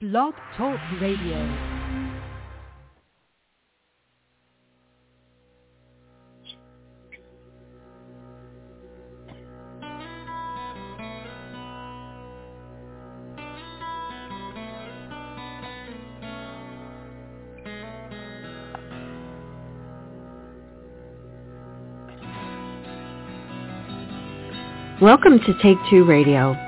Blog Talk Radio. Welcome to Take Two Radio.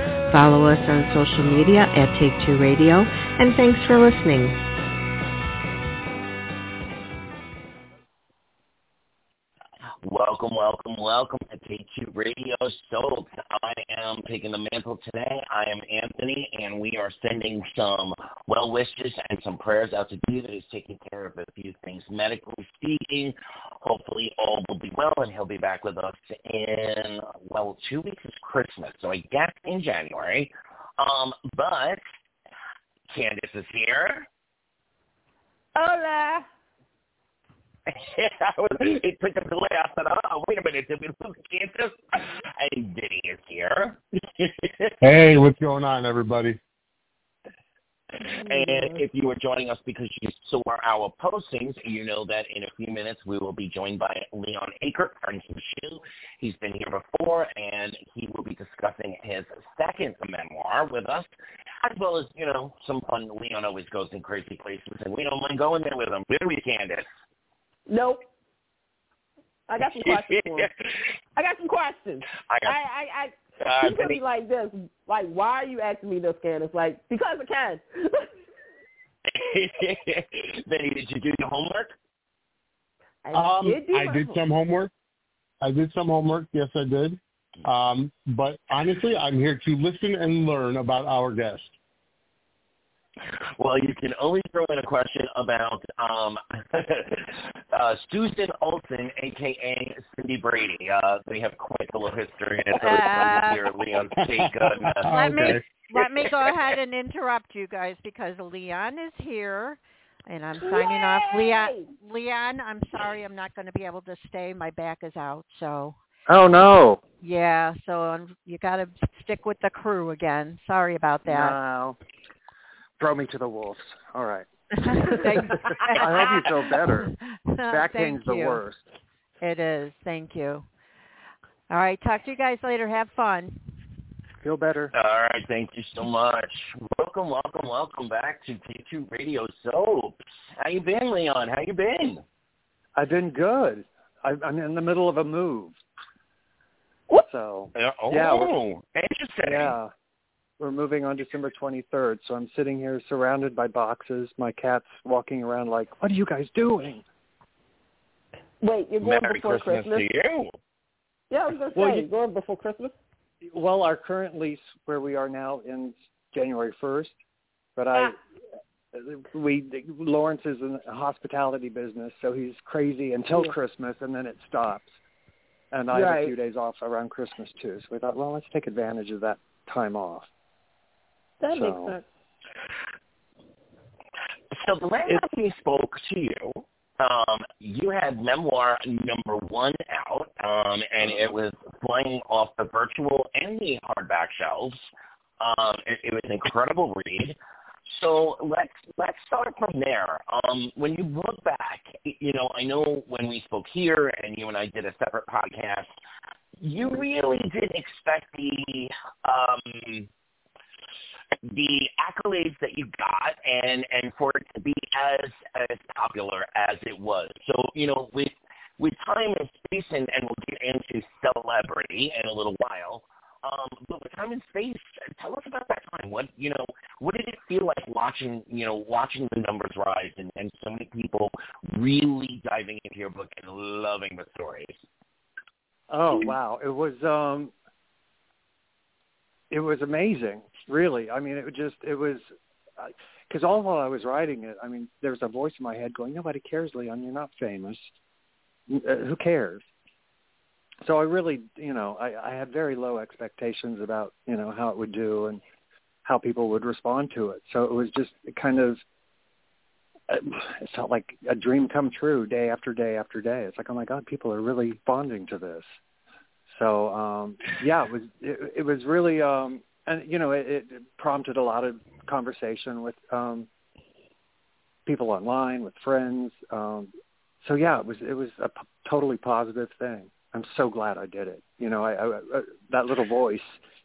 Follow us on social media at Take Two Radio, and thanks for listening. Welcome, to Take Two Radio Soap. I am taking the mantle today. I am Anthony, and we are sending some well wishes and some prayers out to David, who's taking care of a few things medically speaking. Hopefully, all will be well, and he'll be back with us in well, two weeks is Christmas, so I guess in January. Um, but Candace is here. Hola. I was, it took a delay. I said, oh, wait a minute, did we lose Candace? And Diddy is here. Hey, what's going on, everybody? And if you are joining us because you saw our postings, you know that in a few minutes we will be joined by Leon Acord, friends of the. He's been here before, and he will be discussing his second memoir with us, as well as, you know, some fun. Leon always goes in crazy places, and we don't mind going there with him. Do we, Candace? Nope. I got some questions for him. I got some questions. I got- I, I, I Uh, he put me Benny- like this. Like, why are you asking me this, Candace? Like, because I can. Benny, did you do your homework? I Um, did do I did homework. some homework. I did some homework. Yes, I did. Um, but honestly, I'm here to listen and learn about our guest. Well, you can only throw in a question about um, uh, Susan Olsen, a.k.a. Cindy Brady. Uh, they have quite a little history, and it's always fun to hear Leon's take on uh, Let me let me go ahead and interrupt you guys because Leon is here, and I'm signing off. Leon, Leon, I'm sorry, I'm not going to be able to stay. My back is out, so Oh no. yeah. So um, you got to stick with the crew again. Sorry about that. No. Throw me to the wolves. All right. I hope you feel better. Back Thank pain's the worst. It is. Thank you. All right. Talk to you guys later. Have fun. Feel better. All right, thank you so much. Welcome, welcome, welcome back to T2 Radio Soaps. How you been, Leon? How you been? I've been good. I, I'm in the middle of a move. What? So Uh, oh, Yeah, interesting. yeah, we're moving on December 23rd. So I'm sitting here surrounded by boxes. My cat's walking around like, "What are you guys doing?" Wait, you're going Merry before Christmas, Christmas? to you. Yeah, I was going to Well, say, you- you're going before Christmas? Well, our current lease where we are now ends January 1st, but I ah. we Lawrence is in the hospitality business, so he's crazy until Yeah. Christmas and then it stops. And I have a few days off around Christmas too. So we thought, well, let's take advantage of that time off. That So- makes sense. So the last time we spoke to you, um, you had memoir number one out, um, and it was flying off the virtual and the hardback shelves. Um, it, it was an incredible read. So let's let's start from there. Um, when you look back, you know, I know when we spoke here, and you and I did a separate podcast. You really didn't expect the um, the accolades that you got and and for it to be as as popular as it was. So you know with with time and space and, and we'll get into celebrity in a little while. Um, but with time and space, tell us about that time. What you know, what did it feel like watching you know watching the numbers rise and, and so many people really diving into your book and loving the stories? Oh wow, it was um it was amazing, really. I mean, it just it was because all while I was writing it, I mean, there was a voice in my head going, "Nobody cares, Leon. You're not famous. Uh, who cares?" So I really, you know, I, I had very low expectations about, you know, how it would do and how people would respond to it. So it was just kind of, it felt like a dream come true day after day after day. It's like, oh my God, people are really bonding to this. So um, yeah, it was it, it was really um, and you know it, it prompted a lot of conversation with um, people online, with friends. Um, so yeah, it was it was a p- totally positive thing. I'm so glad I did it. You know, I, I, I that little voice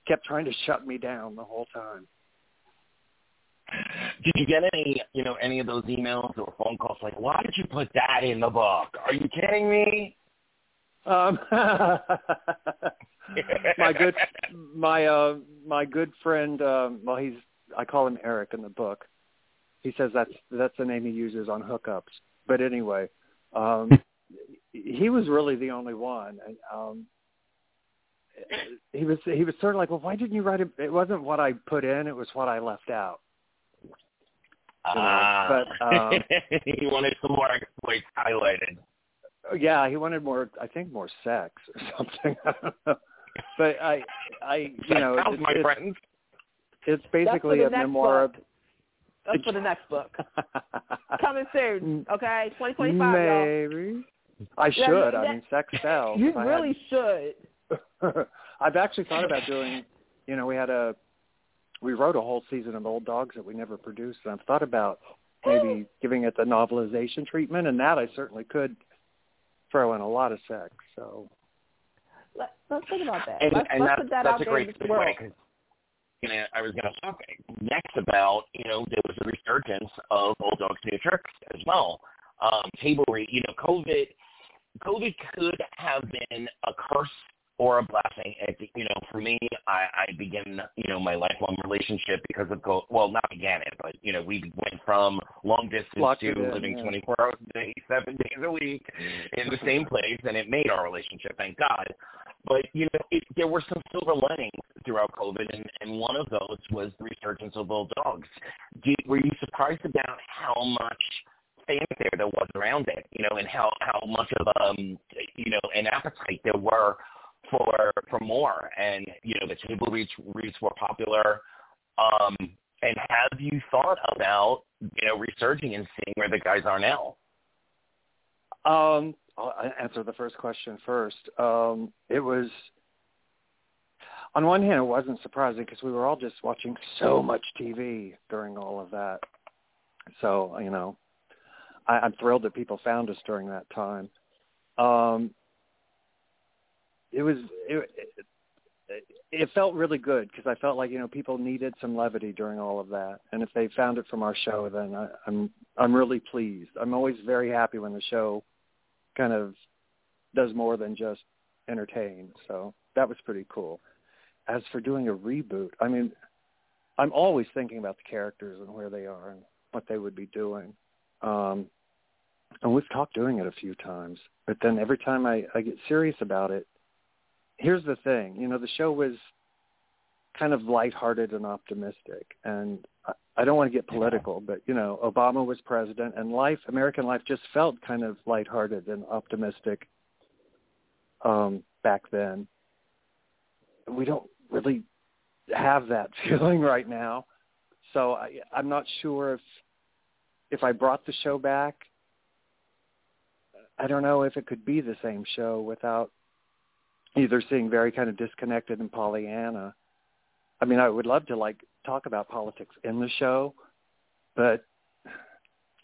kept trying to shut me down the whole time. Did you get any, you know, any of those emails or phone calls like, "Why did you put that in the book? Are you kidding me?" Um, my good, my uh, my good friend. Um, well, he's I call him Eric in the book. He says that's that's the name he uses on hookups. But anyway, um, he was really the only one. And, um, he was he was sort of like, well, why didn't you write it? It wasn't what I put in; it was what I left out. You know, uh, but um, he wanted some more exploits highlighted. Yeah, he wanted more. I think more sex or something. But I, I, you know, it's, my it's, friends. It's basically a memoir. Book. That's for the next book. Coming soon, mm. okay? 2025, Maybe. Y'all. I should. I mean, sex sells. You really had... should. I've actually thought about doing. You know, we had a. We wrote a whole season of Old Dogs that we never produced, and I've thought about maybe giving it the novelization treatment, and that I certainly could throw in a lot of sex. So Let, us think about that. And, let's, and let's that's, put that that's out a there great in this world. segue. 'cause, You know, I was going to talk next about you know there was a resurgence of old dogs new tricks as well. Um, table read, you know, COVID, COVID could have been a curse or a blessing. It, you know, for me, I, I began, you know, my lifelong relationship because of COVID. Well, not began it, but you know, we went from long distance Locked to in, living yeah. 24 hours a day, seven days a week in the same place, and it made our relationship, thank God. But you know, it, there were some silver linings throughout COVID, and, and one of those was the resurgence of old dogs. Were you surprised about how much fanfare there was around it? You know, and how how much of um you know an appetite there were for for more, and you know the table reads reads were popular. Um, and have you thought about you know resurging and seeing where the guys are now? Um, I'll answer the first question first. Um, it was, on one hand, it wasn't surprising because we were all just watching so much TV during all of that. So, you know, I, I'm thrilled that people found us during that time. Um, it was, it, it, it felt really good because I felt like, you know, people needed some levity during all of that. And if they found it from our show, then I, I'm, I'm really pleased. I'm always very happy when the show kind of does more than just entertain. So that was pretty cool. As for doing a reboot, I mean, I'm always thinking about the characters and where they are and what they would be doing. Um, and we've talked doing it a few times, but then every time I, I get serious about it, here's the thing, you know, the show was kind of lighthearted and optimistic. And I, don't want to get political, but you know, Obama was president, and life, American life, just felt kind of lighthearted and optimistic um, back then. We don't really have that feeling right now, so I, I'm not sure if if I brought the show back. I don't know if it could be the same show without either seeing very kind of disconnected and Pollyanna. I mean, I would love to like talk about politics in the show, but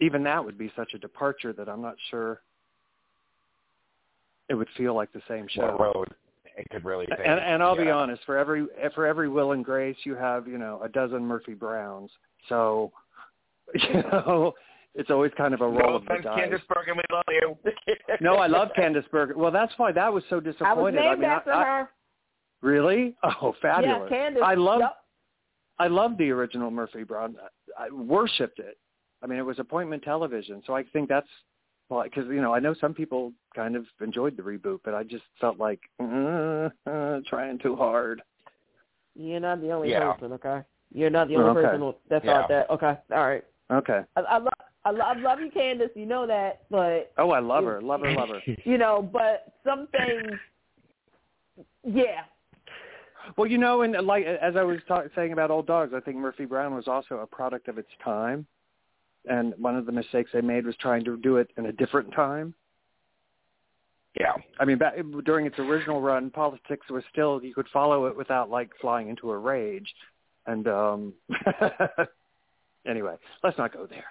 even that would be such a departure that I'm not sure it would feel like the same show. What road it could really take. And, and I'll yeah. be honest, for every for every Will and Grace, you have you know a dozen Murphy Browns. So you know, it's always kind of a roll No of the dice. Candice Bergen, we love you. no, I love Candice Bergen. Well, that's why that was so disappointing. I was disappointed. named mean, after I, I, her. really? Oh, fabulous! Yeah, Candace. I love Yep. I loved the original Murphy Brown. I worshipped it. I mean, it was appointment television, so I think that's well, because you know I know some people kind of enjoyed the reboot, but I just felt like uh, uh, trying too hard. You're not the only Yeah. person, okay? You're not the only Okay. person who- that Yeah. thought that. Okay, all right. Okay. I, I love I love, I love you, Candace. You know that, but Oh, I love her, love her, love her. you know, but some things, yeah. Well, you know, and like as I was ta- saying about old dogs, I think Murphy Brown was also a product of its time, and one of the mistakes they made was trying to do it in a different time. Yeah. I mean, back, during its original run, politics was still you could follow it without like flying into a rage, and um anyway, let's not go there.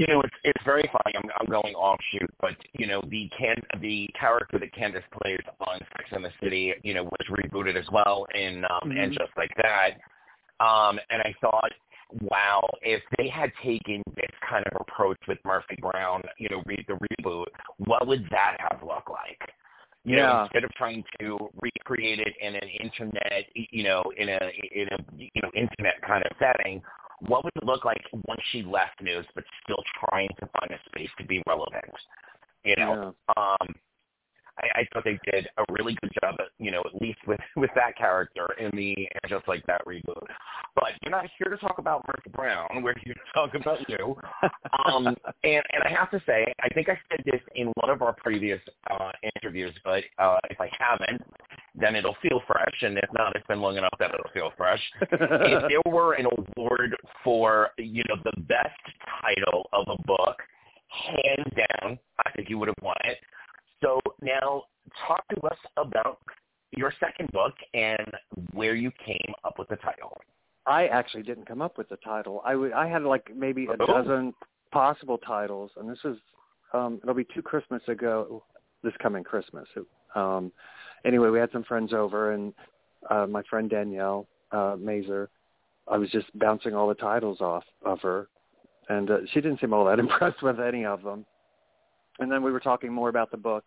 You know, it's it's very funny. I'm I'm going offshoot, but you know, the can the character that Candace plays on Sex and the City, you know, was rebooted as well in um Mhm. and just like that. Um, and I thought, wow, if they had taken this kind of approach with Murphy Brown, you know, re- the reboot, what would that have looked like? You know, Yeah. instead of trying to recreate it in an internet, you know, in a in a you know internet kind of setting, what would it look like once she left news, but still trying to find a space to be relevant? You know, um, I, I thought they did a really good job, at, you know, at least with with that character in the and just like that reboot. But you're not here to talk about Murphy Brown. We're here to talk about you. Um, and and I have to say, I think I said this in one of our previous uh, interviews, but uh, if I haven't, then it'll feel fresh. And if not, it's been long enough that it'll feel fresh if there were an award for you know the best title of a book, hands down, I think you would have won it. So now, talk to us about your second book and where you came up with the title. I actually didn't come up with the title. I would I had like maybe a Oh. dozen possible titles, and this is um, it'll be two Christmas ago, this coming Christmas. Um, anyway, we had some friends over, and uh, my friend Danielle uh, Mazer, I was just bouncing all the titles off of her, and uh, she didn't seem all that impressed with any of them. And then we were talking more about the book,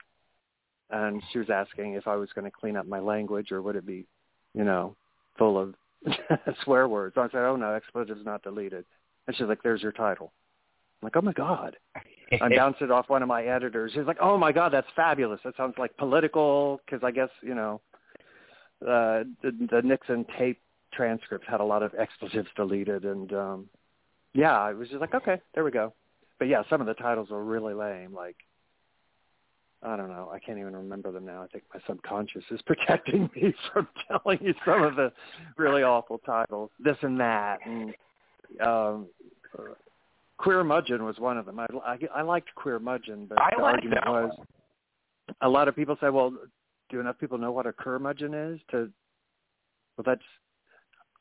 and she was asking if I was going to clean up my language or would it be, you know, full of swear words. I said, oh no, expletives not deleted. And she's like, there's your title. I'm like, oh my God. I bounced it off one of my editors. He's like, oh my God, that's fabulous. That sounds like political because I guess, you know, uh, the, the Nixon tape transcript had a lot of expletives deleted. And um, yeah, I was just like, okay, there we go. But yeah, some of the titles were really lame. Like, I don't know. I can't even remember them now. I think my subconscious is protecting me from telling you some of the really awful titles. This and that, and um, Queer Mudgeon was one of them. I, I, I liked Queer Mudgeon, but I the like argument that was one. a lot of people say, "Well, do enough people know what a curmudgeon is?" To well, that's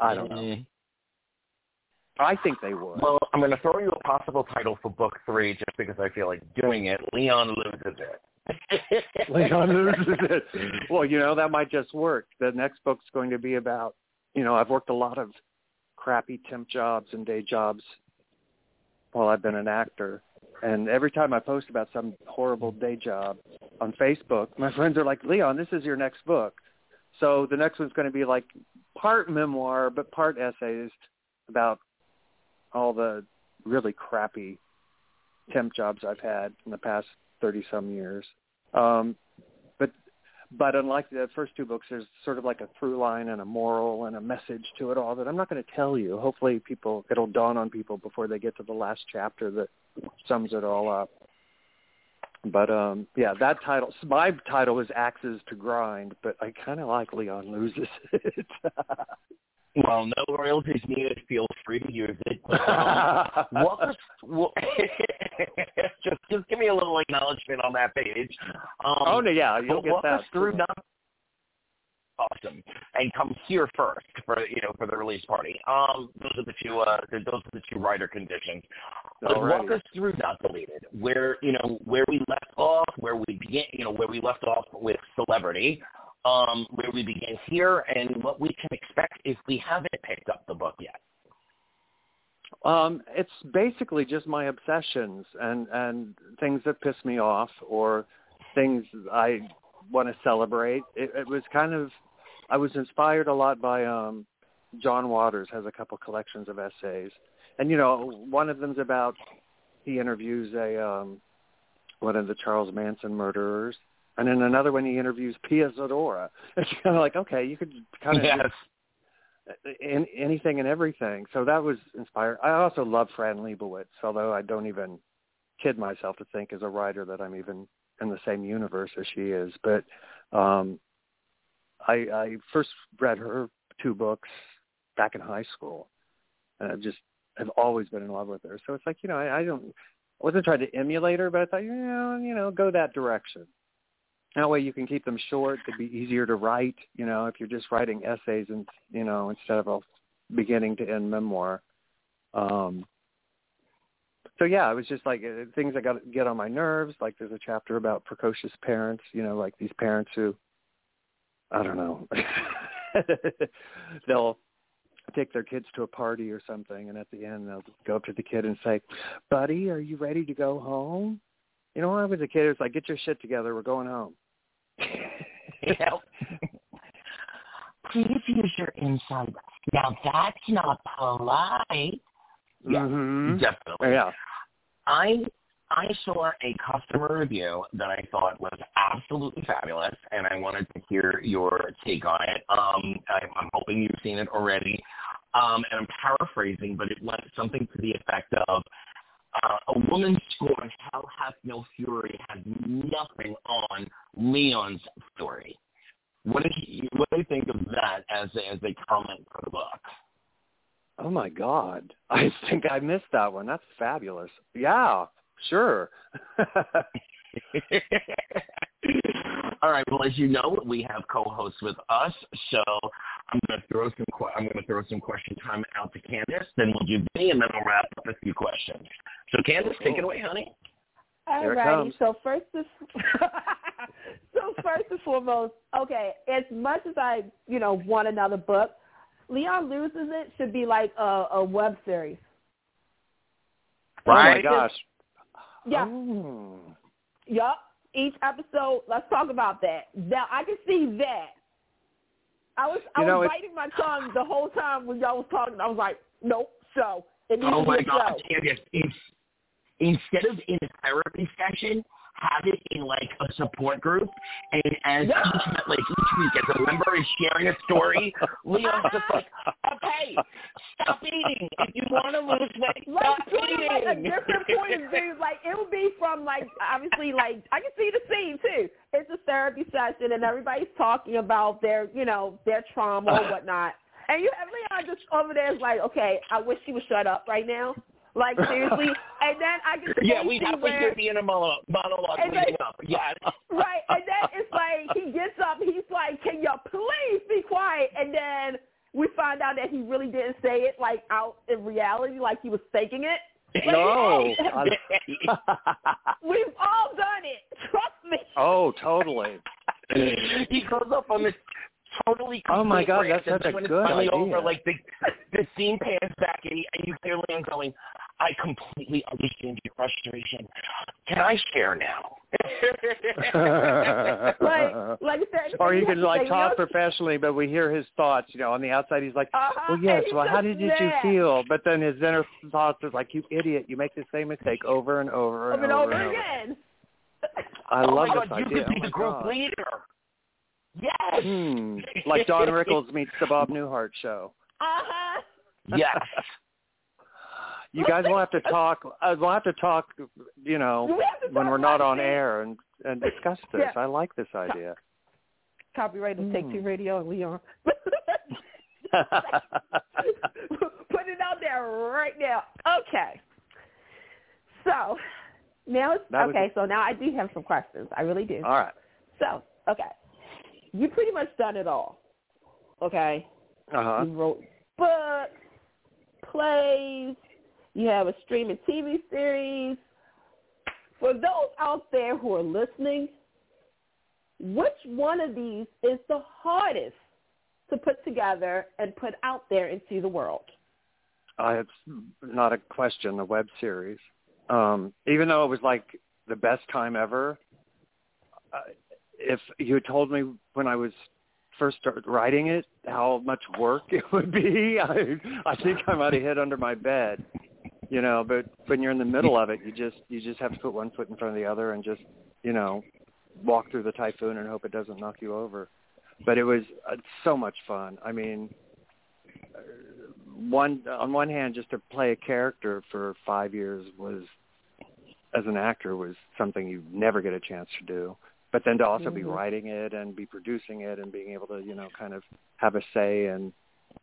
I don't know. I think they would. Well, I'm going to throw you a possible title for book three just because I feel like doing it. Leon loses it. Leon loses it. Well, you know, that might just work. The next book's going to be about, you know, I've worked a lot of crappy temp jobs and day jobs while I've been an actor. And every time I post about some horrible day job on Facebook, my friends are like, Leon, this is your next book. So the next one's going to be like part memoir, but part essays about all the really crappy temp jobs I've had in the past 30 some years. Um, but unlike the first two books, there's sort of like a through line and a moral and a message to it all that I'm not going to tell you. Hopefully, people it'll dawn on people before they get to the last chapter that sums it all up. But um yeah, that title, my title is Axes to Grind, but I kind of like Leon loses it. Well, no royalties needed. Feel free to use it. Um, walk us, well, just just give me a little acknowledgement on that page. Um, oh no, yeah, you'll get walk that. us through not awesome and come here first for you know for the release party um those are the two uh those are the two writer conditions but walk us through not deleted where you know where we left off where we begin you know where we left off with celebrity um where we begin here and what we can expect if we haven't picked up the book yet. Um, it's basically just my obsessions and and things that piss me off or things I want to celebrate. It, it was kind of I was inspired a lot by um John Waters has a couple collections of essays, and you know one of them's about he interviews a um one of the Charles Manson murderers, and then another one he interviews Pia Zadora. It's kind of like okay, you could kind of yes in anything and everything. So that was inspired. I also love Fran Lebowitz, although I don't even kid myself to think as a writer that I'm even in the same universe as she is. But um, I, I first read her two books back in high school, and I've just have always been in love with her. So it's like you know I, I don't I wasn't trying to emulate her, but I thought you know you know go that direction. That way you can keep them short. It'd be easier to write. You know if you're just writing essays and you know instead of a beginning to end memoir. Um, so yeah, it was just like uh, things that got get on my nerves. Like there's a chapter about precocious parents. You know, like these parents who, I don't know, they'll take their kids to a party or something, and at the end they'll go up to the kid and say, "Buddy, are you ready to go home?" You know, when I was a kid, it was like, "Get your shit together, we're going home." Yeah. Please use your inside. Now that's not polite. Yeah, Mhm. definitely. Yeah. I I saw a customer review that I thought was absolutely fabulous, and I wanted to hear your take on it. Um, I, I'm hoping you've seen it already, um, and I'm paraphrasing, but it went something to the effect of. Uh, a woman scorns Hell Hath No Fury has nothing on Leon's story. What do you what do you think of that as a, as a comment for the book? Oh my God! I think I missed that one. That's fabulous. Yeah, sure. All right. Well, as you know, we have co-hosts with us, so I'm going to throw some que- I'm going to throw some question time out to Candace. Then we'll do me, and then I'll wrap up a few questions. So, Candace, take it away, honey. Here it Alrighty. comes. So first, and, so first and foremost, okay. As much as I, you know, want another book, Leon loses it should be like a, a web series. Oh my gosh. Yeah. Oh. Yup. Each episode, let's talk about that. Now I can see that. I was I You know, was biting my tongue the whole time when y'all was talking. I was like, nope. So it needs Oh to be my a God, show. Instead of in a therapy session, have it in like a support group, and as Yeah. each like each week, as a member is sharing a story, Leon's just like, okay, stop eating. If you want to lose weight, like stop of like a different point of view. Like it would be from like obviously like I can see the scene too. It's a therapy session and everybody's talking about their you know their trauma or whatnot. And you have Leon just over there is like, okay, I wish he would shut up right now. Like seriously. And then I can see yeah, we'd have to where hear me in a monologue, monologue And then- up. Yes. right, and then it's like he gets up, he's like, "Can you please be quiet?" And then we find out that he really didn't say it like out in reality, like he was faking it. No. We've all done it. Trust me. oh, totally. he goes up on this totally Oh my God, rant, that's such a when it's good finally idea. over, like the the scene pans back and, he, and you hear Leon going, "I completely understand your frustration. Can I share now?" Like, like I said, or you can like talk you know, professionally, but we hear his thoughts. You know, on the outside, he's like, Uh-huh, "Well, yes. Well, how did, did you feel?" But then his inner thoughts is like, "You idiot! You make the same mistake over and over and over and over and again. I oh love my this God, you could be oh my the group God. leader. Yes. Hmm. Like Don Rickles meets the Bob Newhart show. Uh-huh. yes. You guys will have to talk. Uh, we'll have to talk. You know, We to when we're not on air and and discuss this. Yeah. I like this idea. Copyright of Take Hmm. Two Radio and Leon. Put it out there right now. Okay. So now it's That okay. So now I do have some questions. I really do. All right. So okay, you pretty much done it all. Okay. Uh huh. You wrote books, plays. You have a streaming TV series. For those out there who are listening, which one of these is the hardest to put together and put out there into the world? Uh, it's not a question. The web series, um, even though it was like the best time ever, uh, if you had told me when I was first started writing it how much work it would be, I I think I might have hid under my bed. You know, but when you're in the middle of it, you just you just have to put one foot in front of the other and just you know walk through the typhoon and hope it doesn't knock you over. But it was uh, so much fun. I mean, one on one hand, just to play a character for five years was, as an actor, was something you never get a chance to do. But then to also mm-hmm. be writing it and be producing it and being able to, you know, kind of have a say in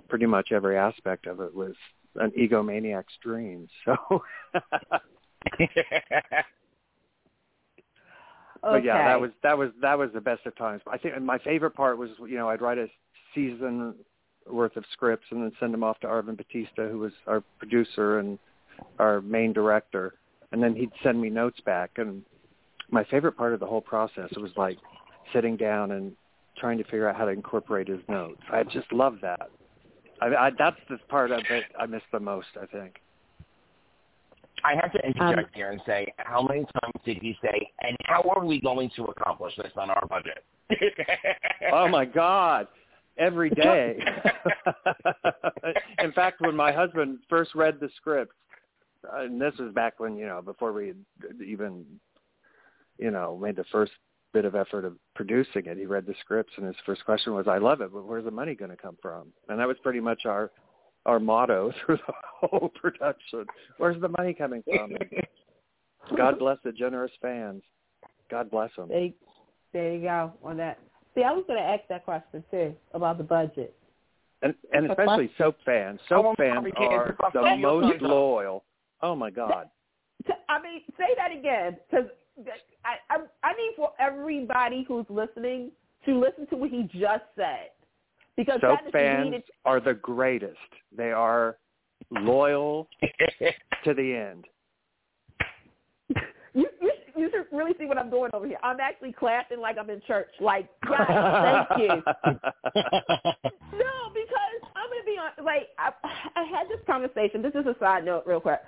pretty much every aspect of it was an egomaniac's dream. So. But yeah, that was that was that was the best of times. I think my favorite part was you know I'd write a season worth of scripts and then send them off to Arvin Batista, who was our producer and our main director, and then he'd send me notes back. And my favorite part of the whole process was like sitting down and trying to figure out how to incorporate his notes. I just love that. I, I that's the part of it I miss the most. I think. I have to interject Um, here and say, how many times did he say, and how are we going to accomplish this on our budget? oh my God, every day. In fact, when my husband first read the script, and this was back when you know before we had even you know made the first bit of effort of producing it, he read the scripts, and his first question was, "I love it, but where's the money going to come from?" And that was pretty much our our motto through the whole production. Where's the money coming from? God bless the generous fans. God bless them. There, there you go on that. See, I was going to ask that question too about the budget. And and especially soap fans. Soap fans are keep the most loyal. Oh my God. I mean, say that again because I, I I need for everybody who's listening to listen to what he just said because Soap that is fans needed. are the greatest. They are loyal to the end. You, you you should really see what I'm doing over here. I'm actually clapping like I'm in church. Like, yes, thank you. No, because I'm gonna be on. Like, I, I had this conversation. This is a side note, real quick.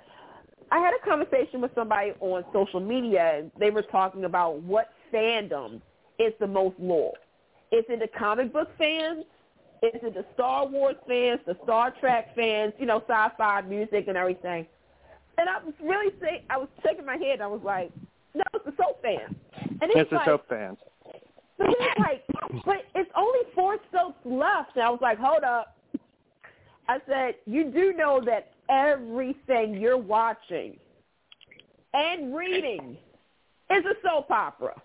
I had a conversation with somebody on social media, and they were talking about what fandom is the most loyal. Is it the comic book fans? Is it the Star Wars fans, the Star Trek fans? You know, sci-fi music and everything. And I was really saying, I was shaking my head. And I was like, no, it's the soap fans. And It's the like, soap fans. but he's like, but it's only four soaps left. And I was like, hold up. I said, you do know that everything you're watching and reading is a soap opera,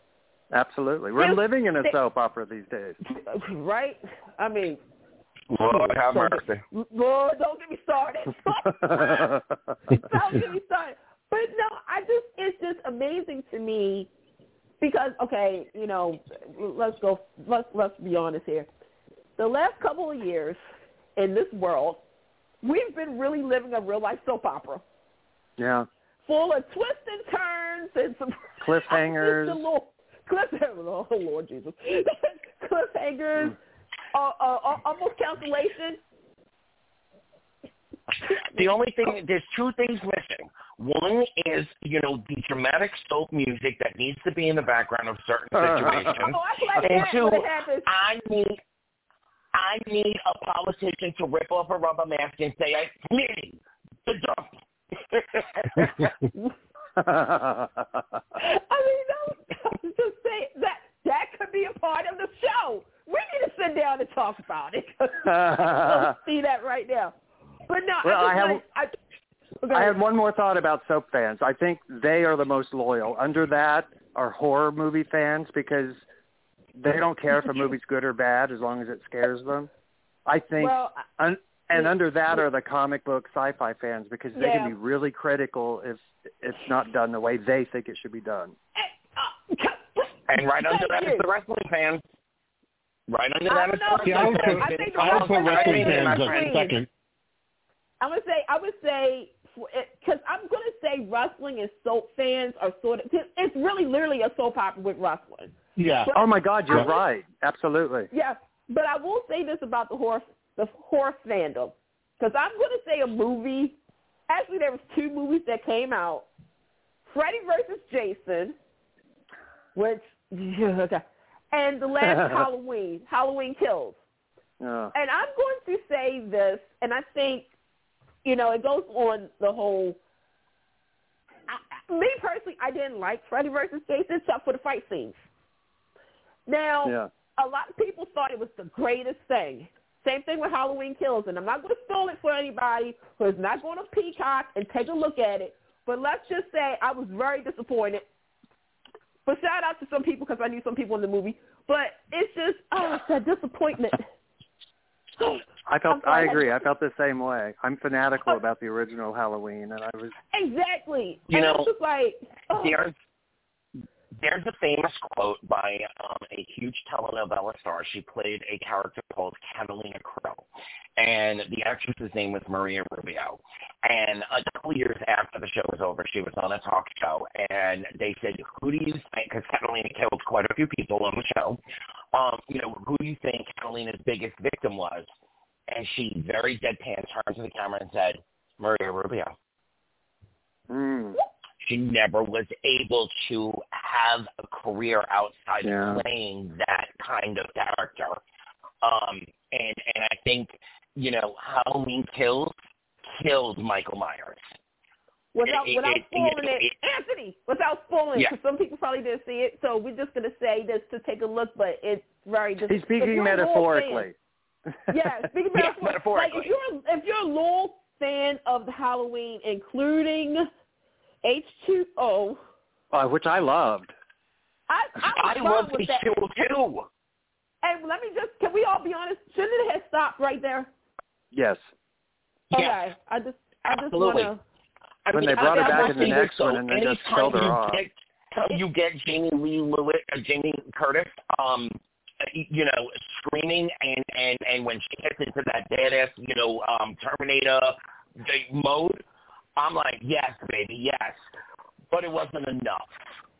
Absolutely. We're It's- living in a they- soap opera these days. right? I mean, Lord have so- mercy. Lord, don't get me started. don't get me started. But no, I just it's just amazing to me because okay, you know, let's go let's let's be honest here. The last couple of years in this world, we've been really living a real life soap opera. yeah. Full of twists and turns and some Cliffhangers. Just little cliffhangers. Oh Lord Jesus, cliffhangers. Uh, uh, uh, almost calculation. The only thing, there's two things missing. One is, you know, the dramatic soap music that needs to be in the background of certain situations. Oh, I like And that two, when it happens. I need, I need a politician to rip off a rubber mask and say, "I me, the dump." I mean, no, just say that that could be a part of the show. We need to sit down and talk about it. Let's see that right now. But no, Well, I I have- wanted- I, okay. I had one more thought about soap fans. I think they are the most loyal. Under that are horror movie fans because they don't care if a movie's good or bad as long as it scares them. I think, well, un, and yeah. under that are the comic book sci-fi fans because they Yeah. can be really critical if it's not done the way they think it should be done. and right under Thank that is you. the wrestling fans. Right under I that don't is know. the I would wrestling put, I fans. think I would put wrestling wrestling fans fans are at second. I would say I would say because I'm going to say wrestling and soap fans are sort of it's really literally a soap opera with wrestling. Yeah. But- Oh my God, you're I right. Absolutely. Yeah, but I will say this about the horse, the horse fandom, because I'm going to say a movie. Actually, there was two movies that came out: Freddy versus Jason, which, okay, and the last Halloween, Halloween Kills. Yeah. And I'm going to say this, and I think, you know, it goes on the whole. I, me personally, I didn't like Freddy versus Jason except for the fight scenes. Now, Yeah. a lot of people thought it was the greatest thing Same thing with Halloween Kills, and I'm not going to spoil it for anybody who is not going to Peacock and take a look at it. But let's just say I was very disappointed. But shout out to some people because I knew some people in the movie. But it's just, oh, it's that disappointment. I felt. I'm sorry. I agree. I felt the same way. I'm fanatical about the original Halloween, and I was. Exactly. You and know, it's just like, oh, There's there's a famous quote by um, a huge telenovela star. She played a character called Catalina Creel, and the actress's name was Maria Rubio. And a couple years after the show was over, she was on a talk show, and they said, "Who do you think?" Because Catalina killed quite a few people on the show. Um, you know, who do you think Catalina's biggest victim was? And she very deadpan turned to the camera and said, "Maria Rubio." Mm, she never was able to have a career outside Yeah. of playing that kind of character. Um, and and I think you know Halloween Kills killed Michael Myers. without it- without it- spoiling it- it, Anthony, without spoiling, Yeah. because some people probably didn't see it. So we're just gonna say this to take a look, but it's very. Just, he's speaking you're a Lowell metaphorically. Fan, yeah, speaking Yeah, metaphorically. Like if you're if you're a Lowell fan of the Halloween, including H two O, uh, which I loved. I I I was fine love with the that. too. And let me just can we all be honest? Shouldn't it have stopped right there? Yes. Okay, Yeah, I just I just Absolutely. wanna. I When mean, they brought I- her I back in the next one and they just anytime killed her you off. Get, time you get Jamie Lee Lewis, uh, Jamie Curtis, um, you know, screaming and and and when she gets into that badass, you know, um, Terminator mode, I'm like, yes, baby, yes, but it wasn't enough.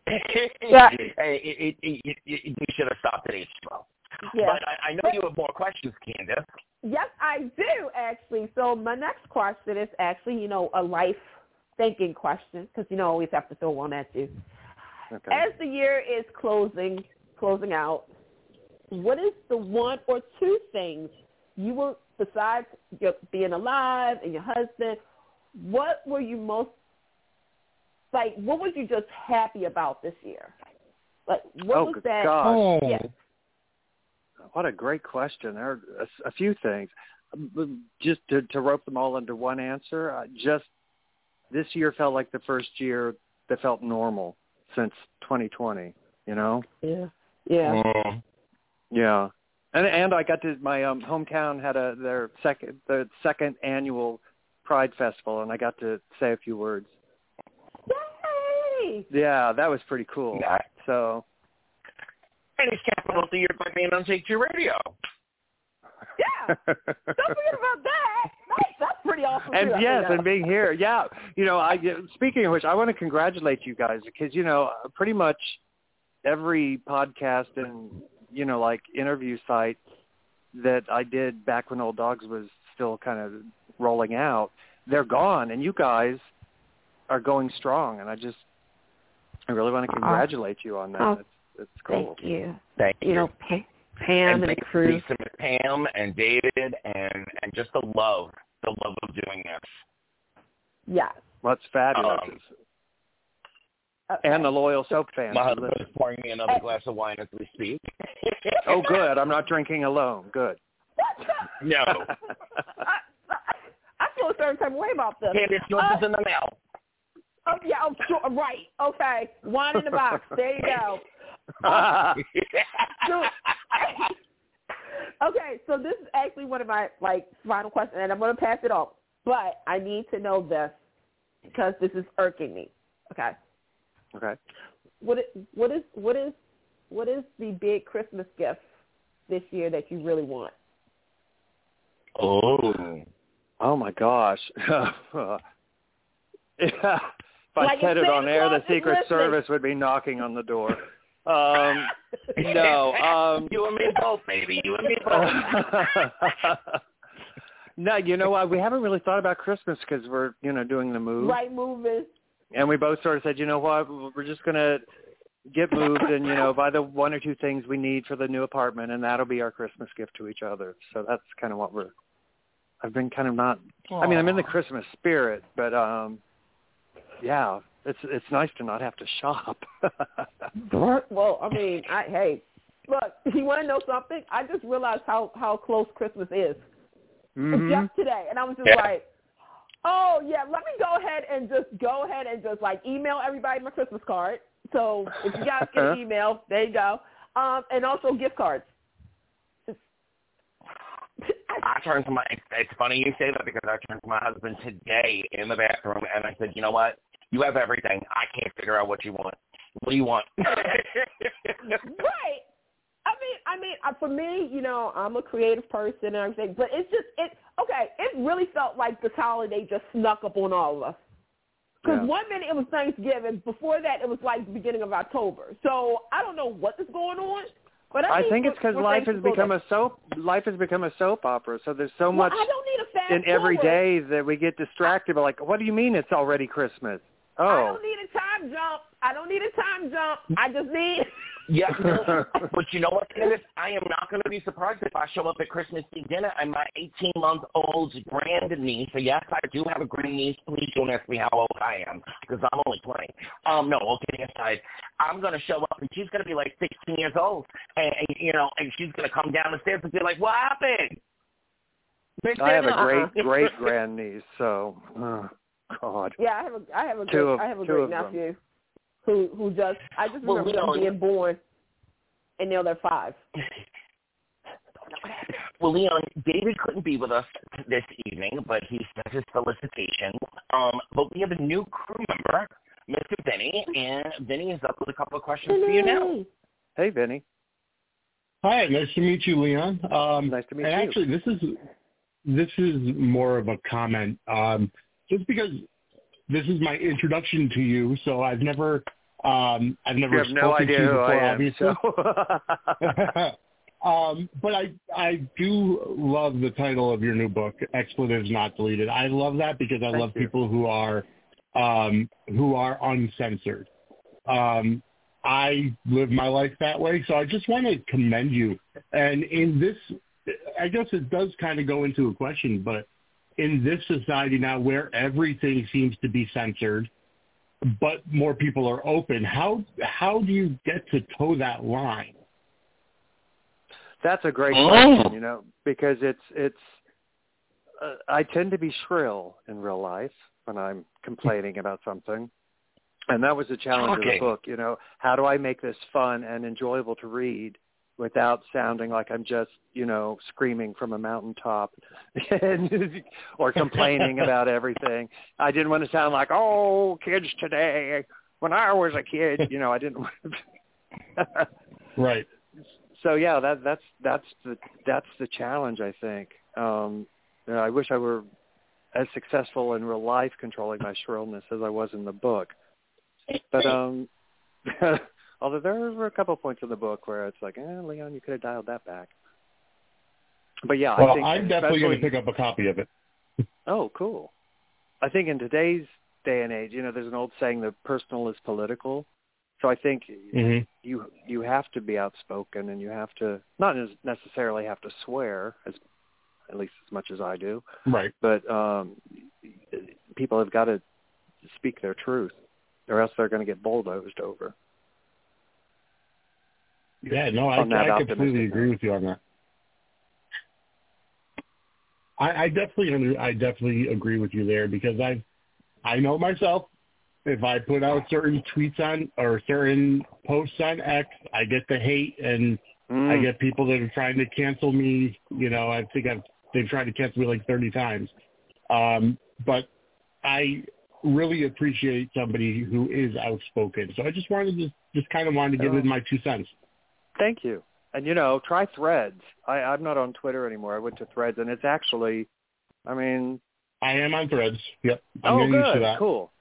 Yeah. it, it, it, it, it, you should have stopped at H twelve. Yeah. But I, I know you have more questions, Candace. Yes, I do actually. So my next question is actually, you know, a life thinking question because you know I always have to throw one at you. Okay. As the year is closing, closing out, what is the one or two things you will, besides your, being alive and your husband? What were you most like? What was you just happy about this year? Like what oh was that? gosh! Yeah. What a great question. There are a, a few things. Um, Just to, to rope them all into one answer, uh, just this year felt like the first year that felt normal since 2020. You know? Yeah. Yeah. Mm. Yeah. And and I got to my um hometown had a their second the second annual Pride Festival, and I got to say a few words. Yay! Yeah, that was pretty cool. Yeah. So And it's capital of the year by being on Take Two Radio. Yeah. Don't forget about that. That's, that's pretty awesome. and too, yes, and being here, yeah. You know, I speaking of which, I want to congratulate you guys because you know, pretty much every podcast and you know, like interview site that I did back when Old Dogs was still kind of rolling out, they're gone, and you guys are going strong, and I just, I really want to congratulate you on that. Oh, it's, it's cool. Thank you. Thank You You know, Pa- Pam and, the crew. And Pam and David and and just the love, the love of doing this. Yes. Well, it's fabulous. Um, Okay. and the loyal soap fans. My husband is pouring me another glass of wine as we speak. Oh, good. I'm not drinking alone. Good. No, feel a certain type of way about this. Yours Uh, in the mail. Oh, yeah, oh, sure, right. Okay. Wine in the box. There you go. Uh, so, okay, so this is actually one of my like final questions, and I'm going to pass it off. But I need to know this because this is irking me. Okay. okay. What what is what is what is the big Christmas gift this year that you really want? oh, Oh my gosh. yeah. If I Like, said it on air, the Secret listening. Service would be knocking on the door. Um, no. Um, you and me both, baby. You and me both. no, you know what? We haven't really thought about Christmas because we're, you know, doing the move. right moving. And we both sort of said, you know what? We're just going to get moved and, you know, buy the one or two things we need for the new apartment, and that'll be our Christmas gift to each other. So that's kind of what we're, I've been kind of not, I mean, I'm in the Christmas spirit, but, um, yeah, it's it's nice to not have to shop. Well, I mean, I hey, Look, you want to know something? I just realized how how close Christmas is Mhm. just today, and I was just Yeah. like, oh yeah, let me go ahead and just go ahead and just like email everybody my Christmas card. So if you guys get an email, there you go, um, and also gift cards. I turned to my. It's funny you say that because I turned to my husband today in the bathroom and I said, you know what? You have everything. I can't figure out what you want. What do you want? right. I mean, I mean, uh, for me, you know, I'm a creative person and everything, but it's just it. Okay, it really felt like this holiday just snuck up on all of us. Because Yeah. one minute it was Thanksgiving, before that it was like the beginning of October. So I don't know what is going on, but I, I think it's because life has become down. a soap. Life has become a soap opera. So there's so Well, much I don't need a fast in every day that we get distracted. We're like, what do you mean it's already Christmas? Oh, I don't need a time jump. I don't need a time jump. I just need. Yeah, but you know what, Candace? I am not going to be surprised if I show up at Christmas Eve dinner and my 18-month-old grandniece, so yes, I do have a grandniece. Please don't ask me how old I am because I'm only 20. Um, no, all kidding aside, I'm going to show up and she's going to be like 16 years old, and, and you know, and she's going to come down the stairs and be like, "What happened?" Miss I have a Dinner." great great grandniece. So, oh, God. Yeah, I have a I have a Two great of- I have a great of them. Nephew who who just I just Well, remember them being born and now they're five. Well, Leon, David couldn't be with us this evening, but he sent his felicitations. Um, but we have a new crew member, Mr. Vinny, and Vinny is up with a couple of questions for you now. Hey, Vinny. Hi, nice to meet you, Leon. Um, Nice to meet and you. actually, this is this is more of a comment, um, just because this is my introduction to you. So I've never um, I've never no spoken idea to you before, am. obviously. So. um, but I I do love the title of your new book, Expletives Not Deleted. I love that because I Thank love you. people who are um, who are uncensored. Um, I live my life that way, so I just want to commend you. And in this, I guess it does kind of go into a question, but in this society now where everything seems to be censored, but more people are open, how how do you get to toe that line? That's a great Oh. question, you know, because it's it's. Uh, I tend to be shrill in real life when I'm complaining about something, and that was the challenge of the book. You know, how do I make this fun and enjoyable to read without sounding like I'm just, you know, screaming from a mountaintop and, or complaining about everything. I didn't want to sound like, oh, kids today. When I was a kid, you know, I didn't. want to Right. so yeah, that that's that's the that's the challenge I think. Um you know, I wish I were as successful in real life controlling my shrillness as I was in the book. But um although there were a couple of points in the book where it's like, eh, Leon, you could have dialed that back. But yeah, Well, I think I'm definitely going to pick up a copy of it. Oh, cool. I think in today's day and age, you know, there's an old saying that personal is political. So I think hmm you you have to be outspoken and you have to not necessarily have to swear as at least as much as I do, Right. but um people have got to speak their truth or else they're going to get bulldozed over. Yeah, no, I, I completely agree with you on that. I, I definitely, under- I definitely agree with you there because I, I know myself. If I put out certain tweets on or certain posts on X, I get the hate and I Mm. get people that are trying to cancel me. You know, I think I've they've tried to cancel me like thirty times. Um, but I really appreciate somebody who is outspoken. So I just wanted to just kind of wanted to give it my two cents. Thank you. And you know, try Threads. I, I'm not on Twitter anymore. I went to Threads, and it's actually, I mean, I am on Threads. Yep. I'm oh, getting used to good, that. cool.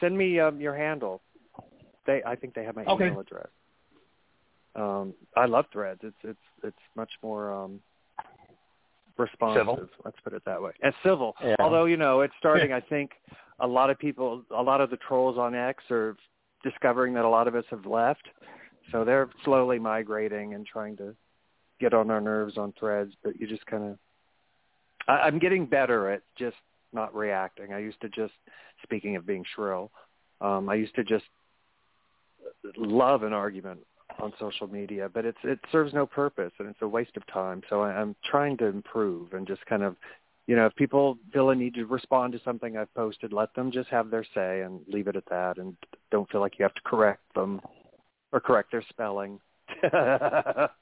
Send me um, your handle. They, I think they have my Okay. email address. Um, I love Threads. It's it's it's much more um, responsive. Civil. Let's put it that way. And civil. Yeah. Although you know, it's starting. I think a lot of people, a lot of the trolls on X are discovering that a lot of us have left, so they're slowly migrating and trying to get on our nerves on Threads. But you just kind of, I'm getting better at just not reacting. I used to just, speaking of being shrill, um, I used to just love an argument on social media, but it's it serves no purpose and it's a waste of time. So I, I'm trying to improve and just kind of, you know, if people feel a need to respond to something I've posted, let them just have their say and leave it at that, and don't feel like you have to correct them or correct their spelling. That's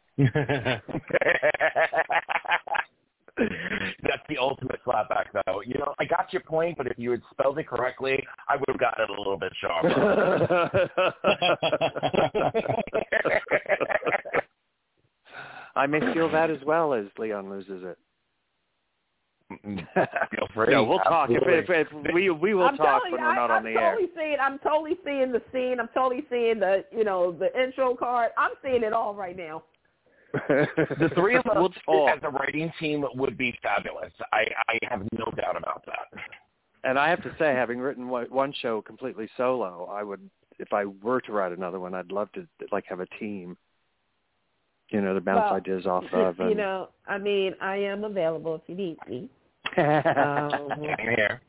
the ultimate slapback, though. You know, I got your point, but if you had spelled it correctly, I would have gotten it a little bit sharper. I may feel that as well as Leon loses it. Feel mm-hmm. free. No, we'll talk. If, if, if we we will I'm talk telling when we're not I, on I'm the air. totally seeing. I'm totally seeing the scene. I'm totally seeing the, you know, the intro card. I'm seeing it all right now. the three of us we'll talk. as a writing team would be fabulous. I, I have no doubt about that. And I have to say, having written one one show completely solo, I would, if I were to write another one, I'd love to like have a team. You know, to bounce Well, ideas off you, of. you know, I mean, I am available if you need me. Um, here.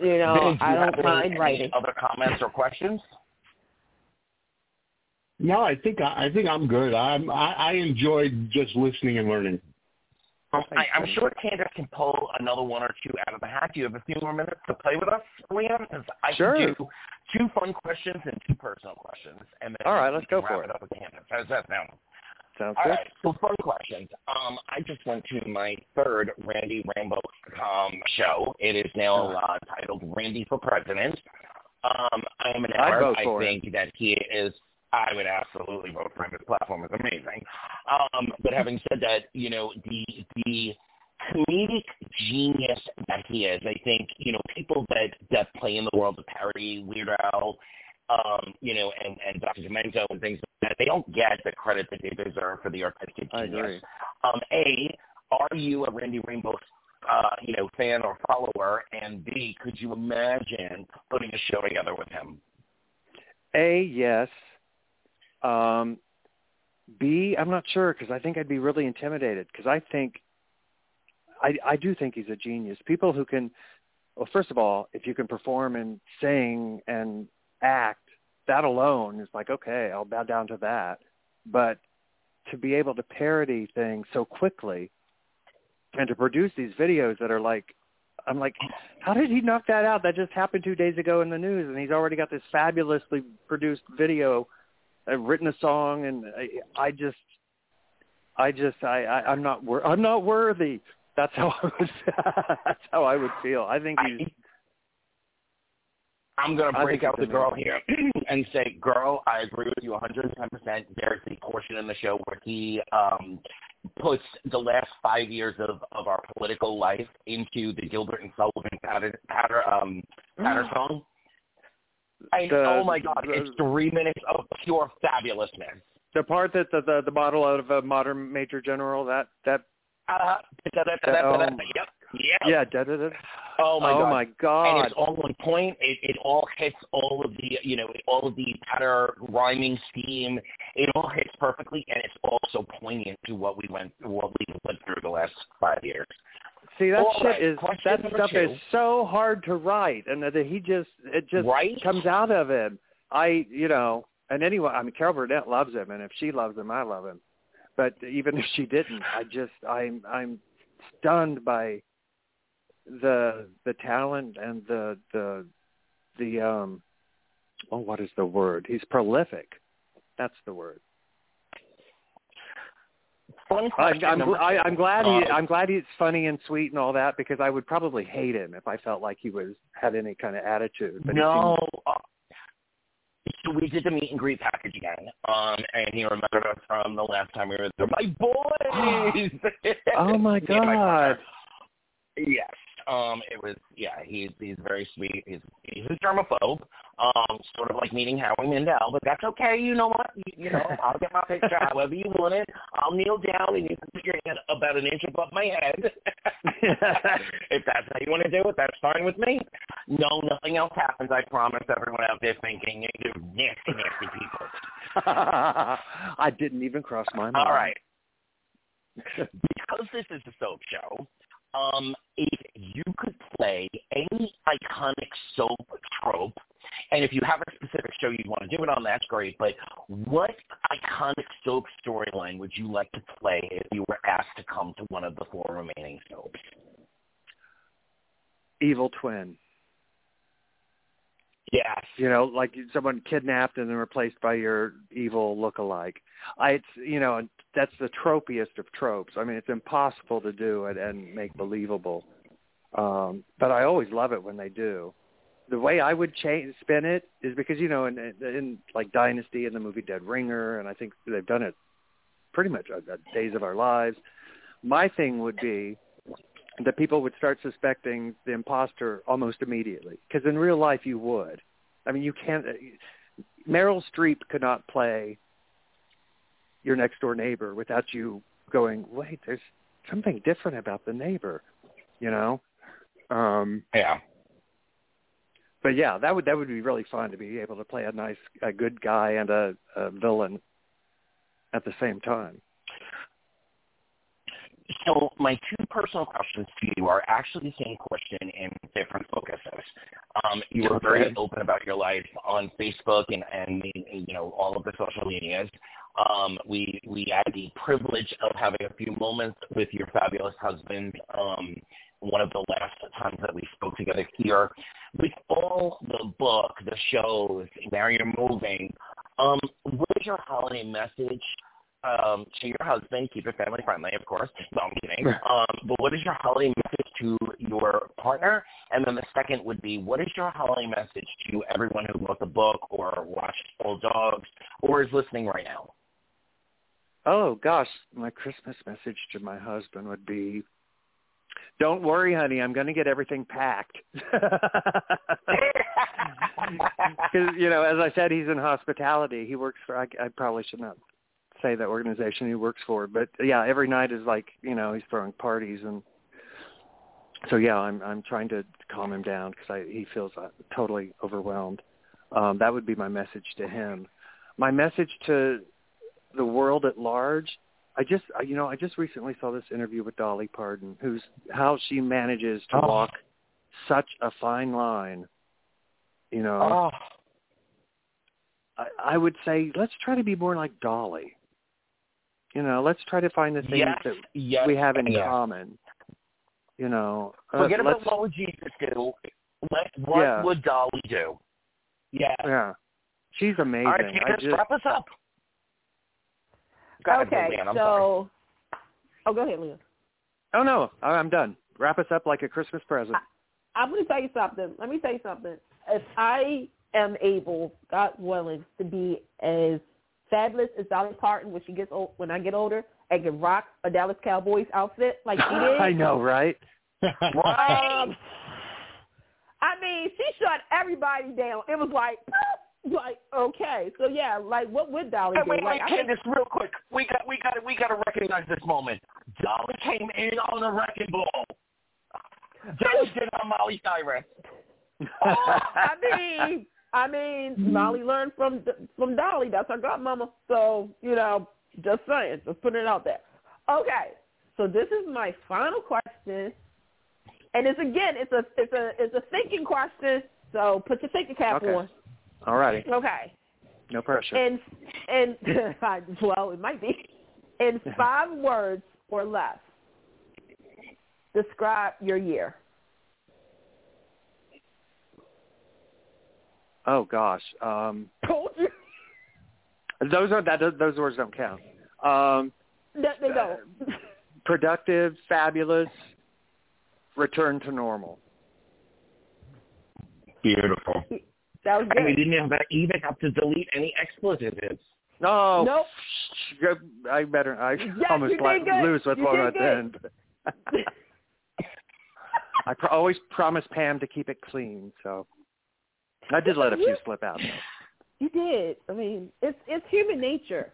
you know, Vinny, I you don't mind any writing. Other comments or questions? No, I think I, I think I'm good. I'm I, I enjoyed just listening and learning. Um, I, I'm sure Candace can pull another one or two out of the hat. Do you have a few more minutes to play with us, Liam? 'Cause I Sure. can do two fun questions and two personal questions. And then All right, let's go wrap for it it. up with Candace. How's that sound? Sounds All good. right, so fun questions. Um, I just went to my third Randy Rainbow um, show. It is now uh, titled Randy for President. Um, I am an vote I think that he is. I would absolutely vote for him. His platform is amazing. Um, but having said that, you know the the comedic genius that he is. I think you know people that that play in the world of parody, Weird Al, um, you know, and and Dr. Demento and things like that. They don't get the credit that they deserve for the artistic I genius. agree. Um, a, are you a Randy Rainbow, uh, you know, fan or follower? And B, could you imagine putting a show together with him? A, yes. Um, B, I'm not sure because I think I'd be really intimidated because I think I I do think he's a genius. People who can, well, first of all, if you can perform and sing and act, that alone is like okay, I'll bow down to that. But to be able to parody things so quickly and to produce these videos that are like I'm like, how did he knock that out? That just happened two days ago in the news, and he's already got this fabulously produced video, I've written a song, and I, I just, I just, I, I I'm not, wor- I'm not worthy. That's how I was. that's how I would feel. I think he's. I'm going to break out the girl here and say, girl, I agree with you 110%. There's the portion in the show where he um, puts the last five years of, of our political life into the Gilbert and Sullivan patter, patter, um, patter song. I, The- oh, my God. the- It's three minutes of pure fabulousness. The part that the the, the model out of a modern major general that that Uh, Oh. yep. Yep. Yeah Yeah. da, da, da. Oh, my oh God. my and god it's all on point. It, it all hits all of the, you know, all of the patter rhyming scheme. It all hits perfectly, and it's also poignant to what we went, what we went through the last five years. See that All shit right, is question that stuff two. is so hard to write, and that he just it just Right? comes out of him. I you know, and anyway, I mean Carol Burnett loves him, and if she loves him, I love him. But even if she didn't, I just I'm I'm stunned by the the talent and the the the um oh what is the word? He's prolific. That's the word. Fun I'm I'm, I. I'm glad he I'm glad he's funny and sweet and all that because I would probably hate him if I felt like he was had any kind of attitude. But no. Uh, so we did the meet and greet package again, um, and he remembered us from the last time we were there. My boys! oh my god! Yes. Um, it was yeah, he's he's very sweet. He's he's a germaphobe. Um, sort of like meeting Howie Mandel, but that's okay. You know what? You, you know, I'll get my picture however you want it. I'll kneel down and you can put your head about an inch above my head. if that's how you want to do it, that's fine with me. No, nothing else happens. I promise everyone out there thinking you're nasty, nasty people. I didn't even cross my mind. All right. because this is a soap show, um, if you could play any iconic soap trope And if you have a specific show you want to do it on, that's great. But what iconic soap storyline would you like to play if you were asked to come to one of the four remaining soaps? Evil Twin. Yes. You know, like someone kidnapped and then replaced by your evil look-alike. I, it's you know, that's the tropiest of tropes. I mean, it's impossible to do it and make believable. Um, but I always love it when they do. The way I would change spin it is because you know, in, in like Dynasty and the movie Dead Ringer, and I think they've done it pretty much on Days of Our Lives. My thing would be that people would start suspecting the imposter almost immediately. Because in real life, you would. I mean, you can't. Meryl Streep could not play your next door neighbor without you going, wait, there's something different about the neighbor, you know? Um, yeah. But yeah, that would that would be really fun to be able to play a nice, a good guy and a, a villain at the same time. So my two personal questions to you are actually the same question in different focuses. Um, you were very open about your life on Facebook and, and you know all of the social medias. Um, we we had the privilege of having a few moments with your fabulous husband. Um, one of the last times that we spoke together here. With all the book, the shows, now you're moving. Um, what is your holiday message um, to your husband. Keep it family friendly, of course. No, I'm kidding. Um, but what is your holiday message to your partner? And then the second would be, what is your holiday message to everyone who wrote the book or watched Old Dogs or is listening right now? Oh gosh, my Christmas message to my husband would be, "Don't worry, honey, I'm going to get everything packed." Because you know, as I said, he's in hospitality. He works for. I, I probably should not say the organization he works for, but yeah, every night is like you know he's throwing parties and so yeah, I'm I'm trying to calm him down because he feels uh, totally overwhelmed. Um, that would be my message to him. My message to the world at large. I just you know I just recently saw this interview with Dolly Parton, who's how she manages to oh. walk such a fine line. You know, Oh, I, I would say let's try to be more like Dolly. You know, let's try to find the things yes, that yes, we have in yes. common. You know, uh, Forget about what would Jesus do. Let, what Yeah. would Dolly do? Yeah. Yeah, she's amazing. All right, I Candace, just wrap us up. Go ahead, okay, Leanne, I'm so sorry. oh, go ahead, Leon. oh no, I- I'm done. Wrap us up like a Christmas present. I'm going to tell you something. Let me tell you something. If I am able, God willing, to be as fabulous as Dolly Parton when she gets old, when I get older, and can rock a Dallas Cowboys outfit like she did. I know, right? Um, I mean, she shut everybody down. It was like, like okay, so yeah, like what would Dolly Hey, do? wait, like, wait, I think- Candace, real quick. We got, we got, we got to recognize this moment. Dolly came in on a wrecking ball. Dolly did on Miley Cyrus. I mean, I mean, mm-hmm. Miley learned from from Dolly. That's her godmama. So you know, just saying, just putting it out there. Okay, so this is my final question, and it's again, it's a it's a it's a thinking question. So put your thinking cap Okay. on. All righty, Okay, no pressure. and and well, it might be in five words or less. Describe your year. Oh gosh, um, Told you. those are that those words don't count. Um, They, they don't. productive, fabulous, return to normal. Beautiful. That was And we didn't have, even have to delete any expletives. No, Nope. I better. I Yes, almost you did let good. loose with You one at the end. I pro- always promise Pam to keep it clean, so I did let a few slip out. Though. You did. I mean, it's it's human nature.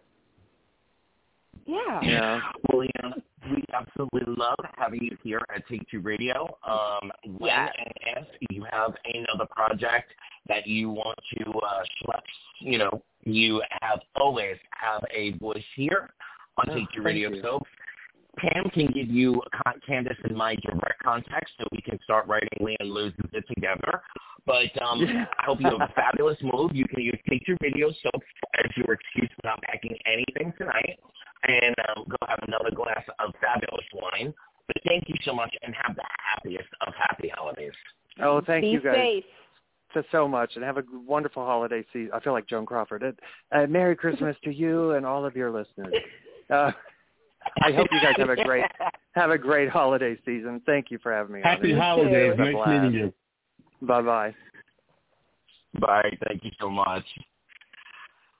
Yeah. Yeah. Well, Leanne, we absolutely love having you here at Take Two Radio. Um, when Yes. and if you have another project that you want to uh, select, you know, you have always have a voice here on Oh, Take Two Radio. you. So Pam can give you con- Candace and my direct contact so we can start writing Leanne Lou's it together. But um, Yeah. I hope you have a fabulous move. You can use take your video soap as your excuse for not packing anything tonight, and um, go have another glass of fabulous wine. But thank you so much, and have the happiest of happy holidays. Oh, thank Be you guys safe. so, so much, and have a wonderful holiday season. I feel like Joan Crawford. And, uh, Merry Christmas to you and all of your listeners. Uh, I hope you guys have a great have a great holiday season. Thank you for having me. on. Happy It holidays. a Nice blast. meeting you. Bye bye. Bye. Thank you so much.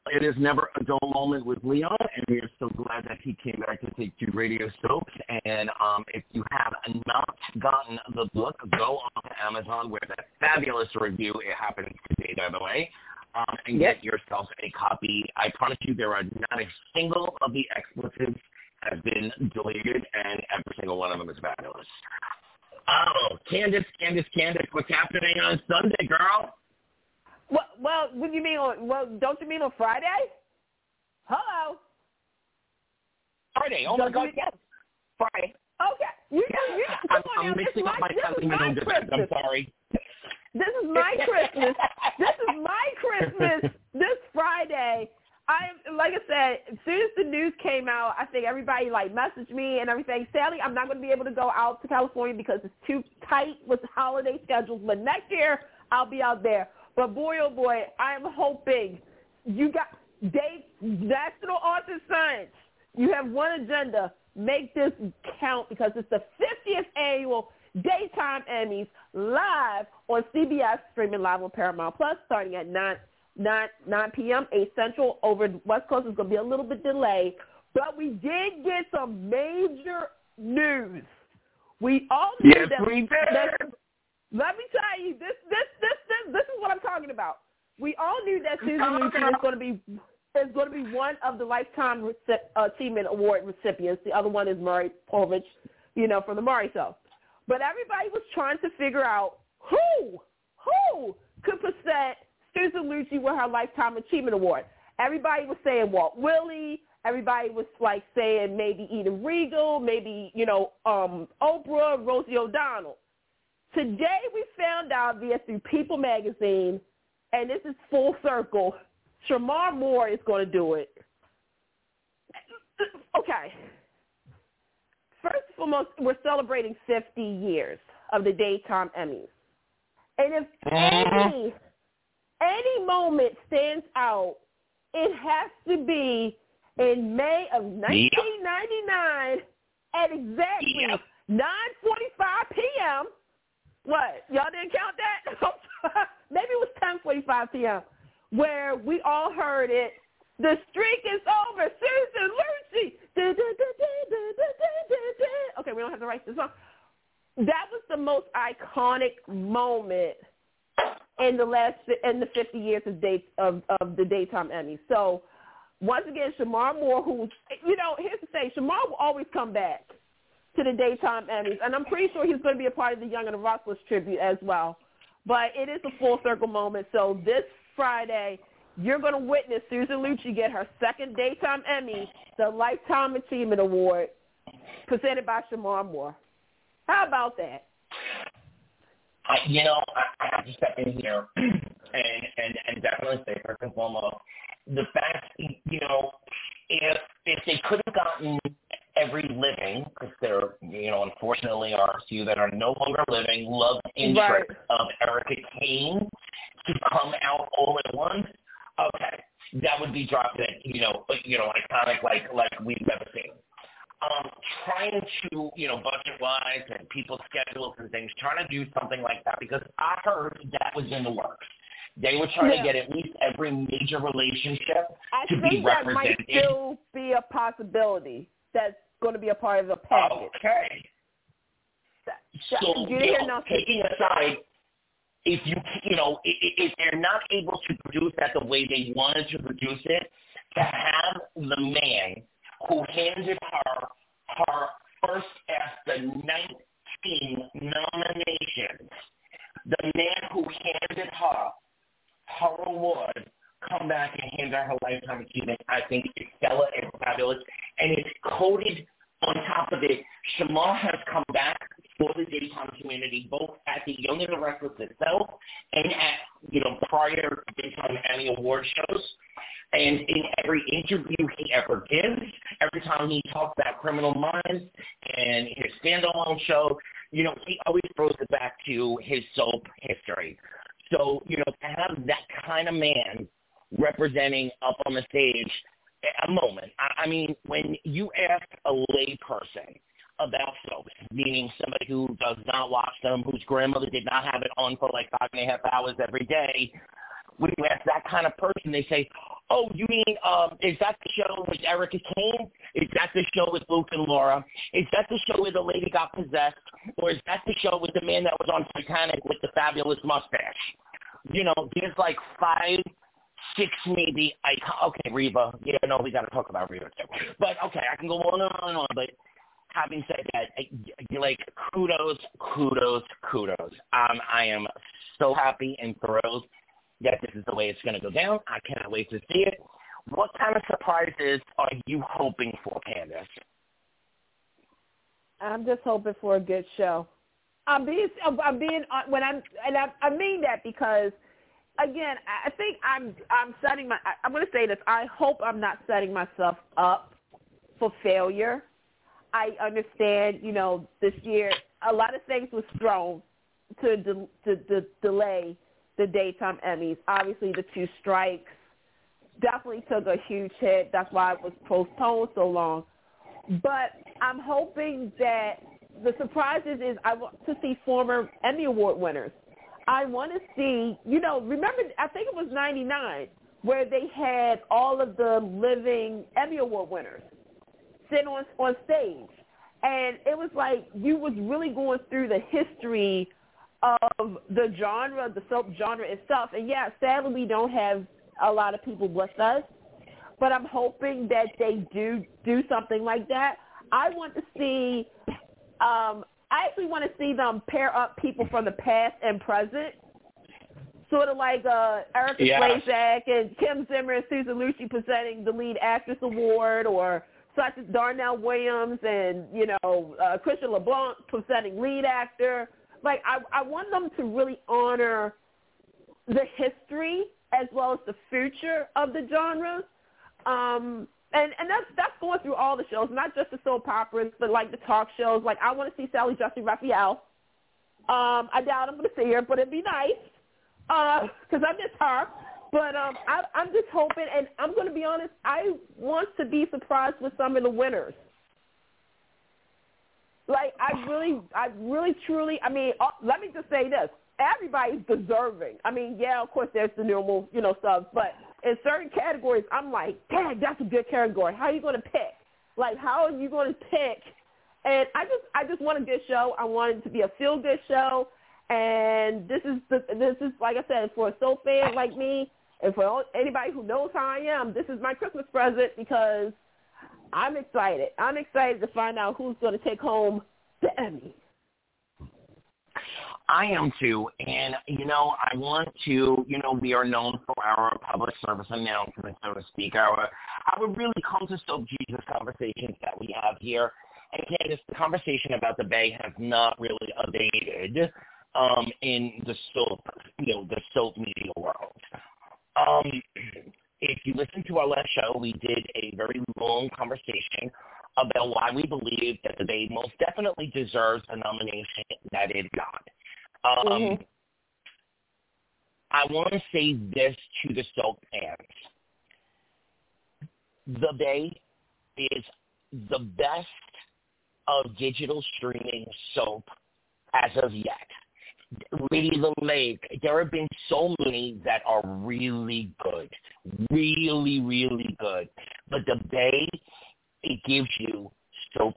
It is never a dull moment with Leon, and we are so glad that he came back to Take Two Radio Soaps. And um, if you have not gotten the book, go on to Amazon where that fabulous review it happens today, by the way, um, and get yourself a copy. I promise you, there are not a single of the expletives has been deleted, and every single one of them is fabulous. Oh, Candace, Candace, Candace, what's happening on Sunday, girl? Well, well, what do you mean on? Well, don't you mean on Friday? Hello. Friday. Oh my Don't God, you- yes. Friday. Okay. You, you, you, I'm, come on I'm mixing up my this cousin and events. I'm sorry. This is my Christmas. this is my Christmas this Friday. I like I said, as soon as the news came out, I think everybody like messaged me and everything. Sadly, I'm not going to be able to go out to California because it's too tight with the holiday schedules. But next year, I'll be out there. But boy, oh boy, I am hoping you got Dave National Arts and Science. You have one agenda: make this count because it's the 50th annual Daytime Emmys live on CBS, streaming live on Paramount Plus, starting at 9, 9, 9 p.m., 8 Central. Over West Coast is going to be a little bit delayed. But we did get some major news. We all knew Yes, that, we did. that- let me tell you, this, this, this, this, this is what I'm talking about. We all knew that Susan Lucci is going to be is going to be one of the Lifetime Rece- uh, Achievement Award recipients. The other one is Maury Povich, you know, from the Maury Show. But everybody was trying to figure out who, who could present Susan Lucci with her Lifetime Achievement Award. Everybody was saying Walt Willey. Everybody was like saying maybe Eden Riegel, maybe, you know, um, Oprah, Rosie O'Donnell. Today we found out via through People magazine, and this is full circle, Shemar Moore is going to do it. Okay. First and foremost, we're celebrating 50 years of the Daytime Emmys. And if any, any moment stands out, it has to be in May of 1999 yep. at exactly yep. 9.45 p.m. What? Y'all didn't count that? Maybe it was 10.45 p.m. where we all heard it. The streak is over. Susan Lucci. Okay, we don't have to write this song. That was the most iconic moment – in the last in the 50 years of date of, of the daytime Emmy. So once again, Shemar Moore, who you know, here's the thing, Shemar will always come back to the daytime Emmys, and I'm pretty sure he's going to be a part of the Young and the Restless tribute as well. But it is a full circle moment. So this Friday, you're going to witness Susan Lucci get her second daytime Emmy, the Lifetime Achievement Award, presented by Shemar Moore. How about that? I, you know, I, I have to step in here and, and, and definitely say first and foremost, the fact, you know, if if they could have gotten every living, because there, you know, unfortunately are a few that are no longer living, love interest of Erica Kane to come out all at once, okay, that would be dropped in, you know, you know, iconic like like we've never seen um, trying to, you know, budget-wise and people's schedules and things, trying to do something like that because I heard that was in the works. They were trying Yeah. to get at least every major relationship I to be represented. I think that might still be a possibility that's going to be a part of the package. Okay. So, you you know, taking aside, if you, you know, if they're not able to produce that the way they wanted to produce it, to have the man who handed her her first after 19 nominations, the man who handed her her award, come back and hand her her lifetime achievement, I think is stellar and fabulous, and it's coated on top of it. Shemar has come back for the daytime community, both at the Young and the Restless itself and at, you know, prior daytime Emmy Award shows. And in every interview he ever gives, every time he talks about Criminal Minds and his standalone show, you know, he always throws it back to his soap history. So, you know, to have that kind of man representing up on the stage a moment. I, I mean, when you ask a lay person about soaps, meaning somebody who does not watch them, whose grandmother did not have it on for like five and a half hours every day, when you ask that kind of person, they say, "Oh, you mean um, is that the show with Erica Kane? Is that the show with Luke and Laura? Is that the show where the lady got possessed, or is that the show with the man that was on Titanic with the fabulous mustache?" You know, there's like five six maybe. I okay, Reba. Yeah, no, we got to talk about Reba too. But okay, I can go on and on and on. But having said that, like kudos, kudos, kudos. Um, I am so happy and thrilled that this is the way it's going to go down. I cannot wait to see it. What kind of surprises are you hoping for, Candace? I'm just hoping for a good show. I'm being, I'm being, uh, when I'm, and I, I mean that because again, I think I'm I'm setting my I'm going to say this. I hope I'm not setting myself up for failure. I understand, you know, this year a lot of things was thrown to de- to, to delay the daytime Emmys. Obviously, the two strikes definitely took a huge hit. That's why it was postponed so long. But I'm hoping that the surprises is I want to see former Emmy Award winners I want to see, you know, remember, I think it was 99 where they had all of the living Emmy Award winners sit on, on stage. And it was like you was really going through the history of the genre, the soap genre itself. And yeah, sadly we don't have a lot of people with us, but I'm hoping that they do do something like that. I want to see um, I actually want to see them pair up people from the past and present, sort of like uh, Erika yeah. Slezak and Kim Zimmer and Susan Lucci presenting the lead actress award, or such as Darnell Williams and you know uh, Christian LeBlanc presenting lead actor. Like I, I want them to really honor the history as well as the future of the genre. Um, and and that's that's going through all the shows, not just the soap operas, but like the talk shows. Like I want to see Sally Jessy Raphael. Um, I doubt I'm going to see her, but it'd be nice because uh, I miss her. But um, I, I'm just hoping, and I'm going to be honest. I want to be surprised with some of the winners. Like I really, I really, truly. I mean, uh, let me just say this: everybody's deserving. I mean, yeah, of course, there's the normal, you know, subs, but in certain categories, I'm like, dang, that's a good category. How are you going to pick? Like, how are you going to pick? And I just, I just want a good show. I want it to be a feel good show. And this is the, this is like I said, for a soap fan like me, and for anybody who knows how I am, this is my Christmas present because I'm excited. I'm excited to find out who's going to take home the Emmy. I am too, and you know, I want to, you know, we are known for our public service announcements, so to speak, our our really come to soap Jesus conversations that we have here. And Candace, the conversation about the Bay has not really abated um, in the soap, you know, the soap media world. Um, if you listen to our last show, we did a very long conversation about why we believe that the Bay most definitely deserves the nomination that it got. Um, mm-hmm. I want to say this to the soap fans. The Bay is the best of digital streaming soap as of yet. Lady the Lake, there have been so many that are really good, really, really good. But the Bay, it gives you soap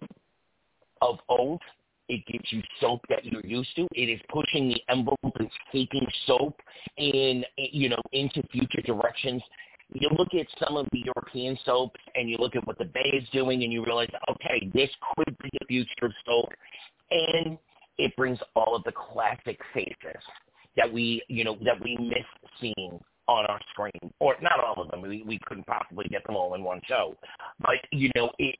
of old it gives you soap that you're used to. It is pushing the envelope and taking soap in, you know, into future directions. You look at some of the European soaps and you look at what the Bay is doing and you realize, okay, this could be the future of soap. And it brings all of the classic faces that we, you know, that we miss seeing on our screen, or not all of them. We we couldn't possibly get them all in one show, but you know, it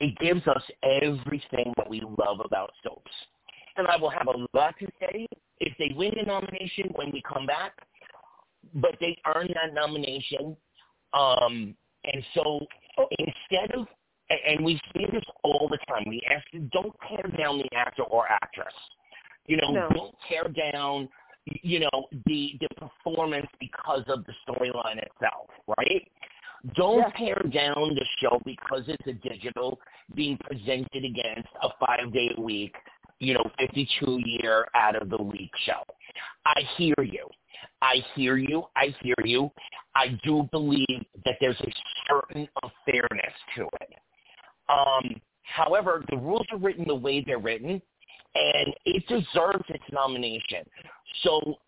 it gives us everything that we love about soaps. and I will have a lot to say if they win the nomination when we come back, but they earn that nomination. Um, and so instead of, and we see this all the time, we ask you, don't tear down the actor or actress. You know, No. don't tear down, you know, the the performance because of the storyline itself, right? Don't tear down the show because it's a digital being presented against a five day a week, you know, 52 year out of the week show. I hear you. I hear you. I hear you. I do believe that there's a certain fairness to it. Um, however, the rules are written the way they're written, and it deserves its nomination. So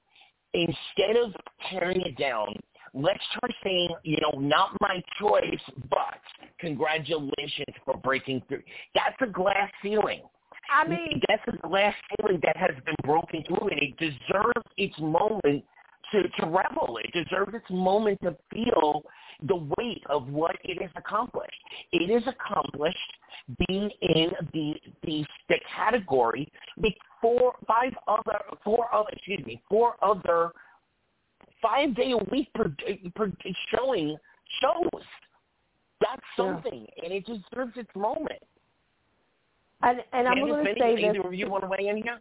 instead of tearing it down, let's try saying, you know, not my choice, but congratulations for breaking through. That's a glass ceiling. I mean, that's a glass ceiling that has been broken through, and it deserves its moment to, to revel. It deserves its moment to feel the weight of what it has accomplished. It is accomplished being in the the, the category with four, five other, four other, excuse me, four other five day a week per, per showing shows. That's Yeah. something, and it deserves its moment. and, and I'm going to say this. of you want to weigh in here?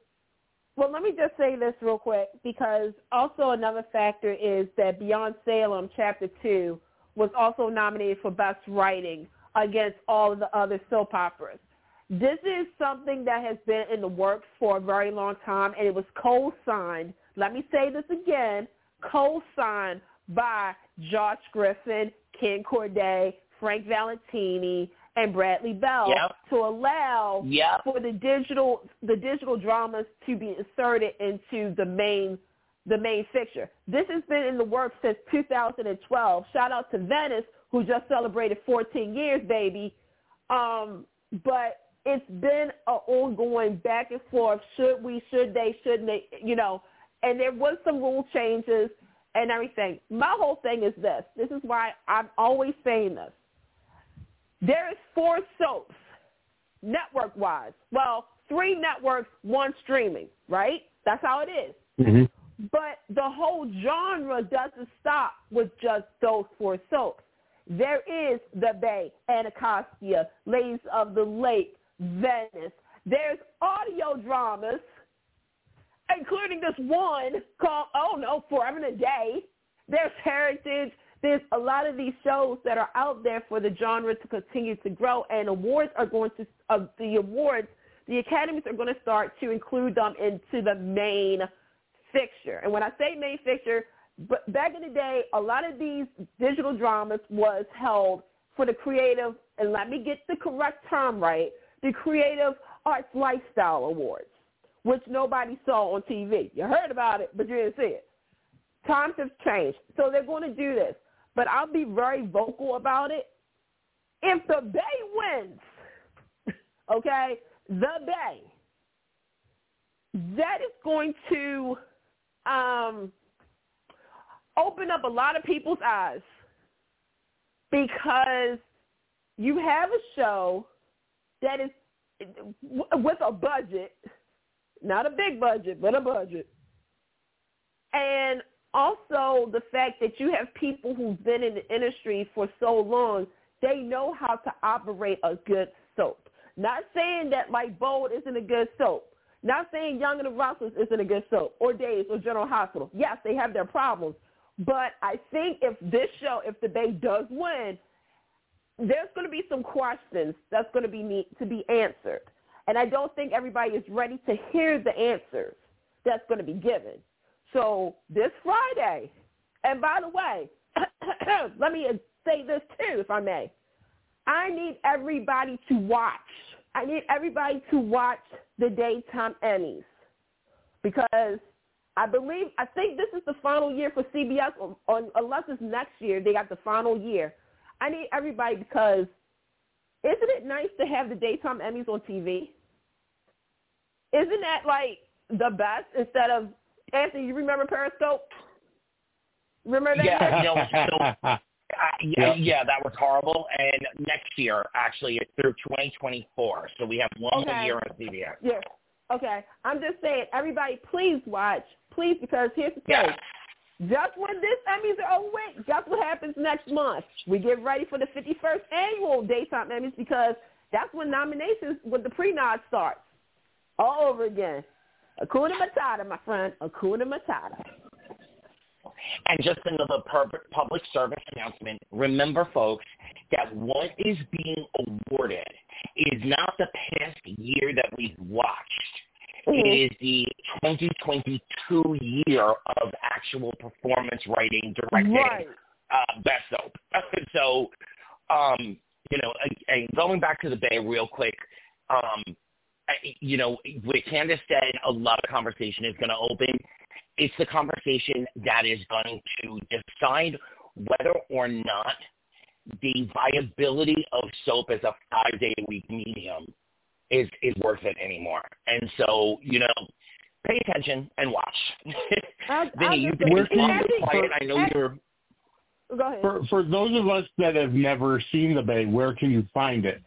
Well, let me just say this real quick because also another factor is that Beyond Salem Chapter 2 was also nominated for Best Writing against all of the other soap operas. This is something that has been in the works for a very long time, and it was co-signed, let me say this again, co-signed by Josh Griffin, Ken Corday, Frank Valentini, and Bradley Bell Yep. to allow Yep. for the digital the digital dramas to be inserted into the main the main fixture. This has been in the works since 2012. Shout out to Venice who just celebrated 14 years, baby. Um, but it's been an ongoing back and forth. Should we? Should they? Shouldn't they? You know, and there was some rule changes and everything. My whole thing is this. This is why I'm always saying this. There is four soaps network-wise. Well, three networks, one streaming, right? That's how it is. Mm-hmm. But the whole genre doesn't stop with just those four soaps. There is The Bay, Anacostia, Ladies of the Lake, Venice. There's audio dramas, including this one called, oh no, Forever and a Day. There's Heritage. There's a lot of these shows that are out there for the genre to continue to grow, and awards are going to, uh, the awards, the academies are going to start to include them into the main fixture. And when I say main fixture, but back in the day, a lot of these digital dramas was held for the creative, and let me get the correct term right, the Creative Arts Lifestyle Awards, which nobody saw on TV. You heard about it, but you didn't see it. Times have changed. So they're going to do this. But I'll be very vocal about it. If the Bay wins, okay, the Bay, that is going to um, open up a lot of people's eyes because you have a show that is with a budget, not a big budget, but a budget. And also the fact that you have people who've been in the industry for so long, they know how to operate a good soap. Not saying that like Bold isn't a good soap. Not saying Young and the Restless isn't a good soap, or Days, or General Hospital. Yes, they have their problems. But I think if this show, if the Bay does win, there's going to be some questions that's going to be need to be answered. And I don't think everybody is ready to hear the answers that's going to be given. So this Friday, and by the way, let me say this too, if I may. I need everybody to watch. I need everybody to watch the daytime Emmys because I believe, I think this is the final year for CBS, on, on, unless it's next year, they got the final year. I need everybody because isn't it nice to have the daytime Emmys on TV? Isn't that like the best instead of Anthony? You remember Periscope? Remember that? Yeah, no, so, uh, yeah, Yep. yeah, that was horrible. And next year, actually, it's through 2024, so we have one more Okay. year on CBS. Yeah. Okay, I'm just saying, everybody, please watch, please, because here's the thing. Yeah. Just when this Emmys are over with, guess what happens next month? We get ready for the 51st annual Daytime Emmys because that's when nominations with the pre-nod starts. All over again. Hakuna Matata, my friend. Hakuna Matata. And just another public service announcement. Remember, folks, that what is being awarded is not the past year that we've watched. It is the 2022 year of actual performance writing, directing, Right. uh, best soap. so, um, you know, and going back to the Bay real quick, um, you know, with Candace said, a lot of conversation is going to open. It's the conversation that is going to decide whether or not the viability of soap as a five-day-a-week medium is is worth it anymore. And so, you know, pay attention and watch. I'll- Vinny, you've been say- quiet. Actually- quiet. I know you're. Go ahead. For for those of us that have never seen the Bay, where can you find it?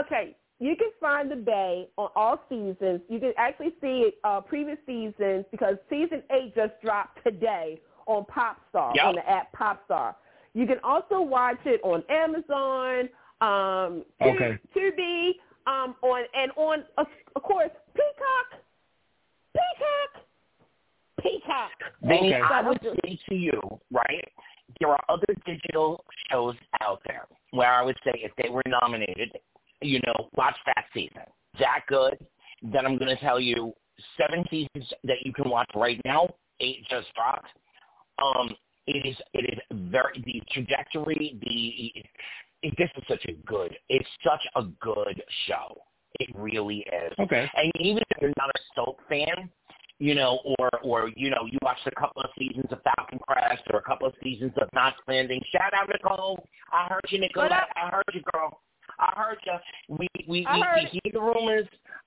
Okay, you can find the Bay on all seasons. You can actually see uh, previous seasons because season eight just dropped today on Popstar Yep. on the app Popstar. You can also watch it on Amazon, um, Okay. Tubi, um, on and on of, of course Peacock, Peacock, Peacock. Okay. I would say to you, right? There are other digital shows out there where I would say if they were nominated, you know, watch that season. That good. Then I'm going to tell you seven seasons that you can watch right now. Eight just dropped. Um, it is it is very the trajectory. The it, this is such a good. It's such a good show. It really is. Okay. And even if you're not a soap fan, you know, or or you know, you watched a couple of seasons of Falcon Crest or a couple of seasons of Knots Landing. Shout out Nicole. I heard you, Nicole. I heard you, girl. I heard you. We we I we, heard we hear the rumors.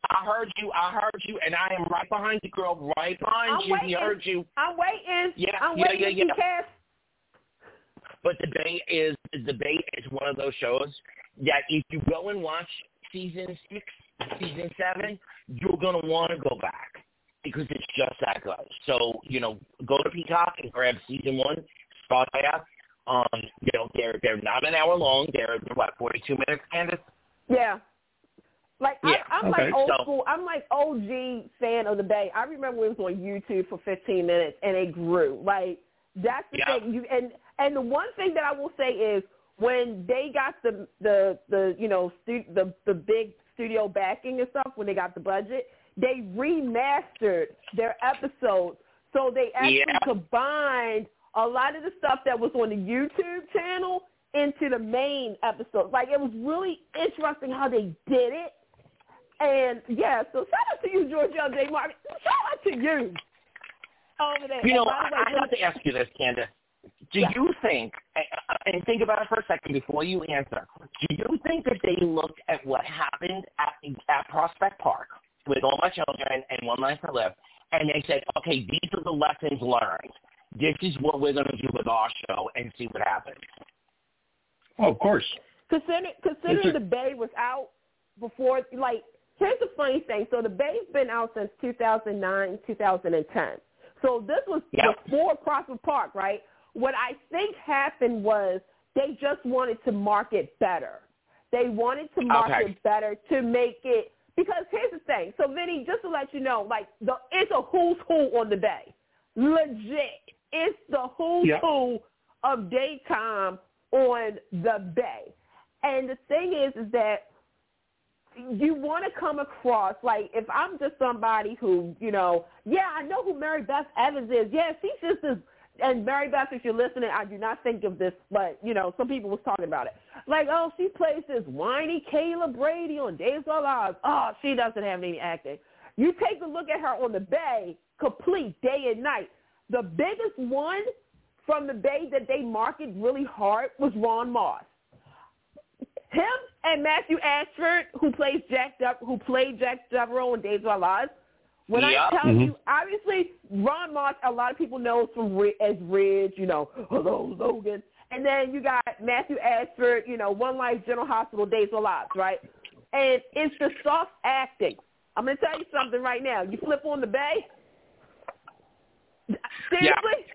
I heard you. I heard you, and I am right behind you, girl. Right behind I'm you. waiting. We heard you. I'm waiting. Yeah, I'm yeah, waiting yeah, yeah. But the Bay is the Bay is one of those shows that if you go and watch season six, season seven, you're gonna want to go back because it's just that good. So you know, go to Peacock and grab season one. Start there. Um, you know, they're they're not an hour long. They're, they're what forty two minutes, Candace. Yeah. Like Yeah, I, I'm okay. like old So- school. I'm like OG fan of the Bay. I remember when it was on YouTube for 15 minutes and it grew. Like that's the Yeah. thing. You and and the one thing that I will say is when they got the the the you know stu- the the big studio backing and stuff when they got the budget, they remastered their episodes so they actually Yeah. combined a lot of the stuff that was on the YouTube channel into the main episode. Like it was really interesting how they did it. And yeah, so shout out to you, Gregori J. Martin. Shout out to you over there. You know, I, way, I have to ask you this, Candace. Do Yeah. you think, and think about it for a second before you answer, do you think that they looked at what happened at, at Prospect Park with all my children and One Life to Live, and they said, okay, these are the lessons learned. This is what we're going to do with our show and see what happens. Oh, of course. Consider, considering a- the Bay was out before, like, here's the funny thing. So the Bay's been out since 2009, 2010. So this was Yep. before Prospect Park, right? What I think happened was they just wanted to market better. They wanted to market Okay. better to make it because here's the thing. So Vinny, just to let you know, like the it's a who's who on the Bay. Legit. It's the who's Yep. who of daytime on the Bay. And the thing is, is that you want to come across like if I'm just somebody who, you know, yeah, I know who Mary Beth Evans is. Yeah, she's just this. And Mary Beth, if you're listening, I do not think of this, but you know, some people was talking about it. Like, oh, she plays this whiny Kayla Brady on Days of Our Lives. Oh, she doesn't have any acting. You take a look at her on the Bay, complete day and night. The biggest one from the Bay that they marketed really hard was Ron Moss. Him and Matthew Ashford, who plays Jack Dev- who played Jack Deveraux in Days of Our Lives. When Yep. I tell Mhm. you, obviously Ron Moss, a lot of people know from as Ridge, you know, hello Logan, and then you got Matthew Ashford, you know, One Life General Hospital, Days of Our Lives, right? And it's the soft acting. I'm gonna tell you something right now. You flip on the bay. Seriously,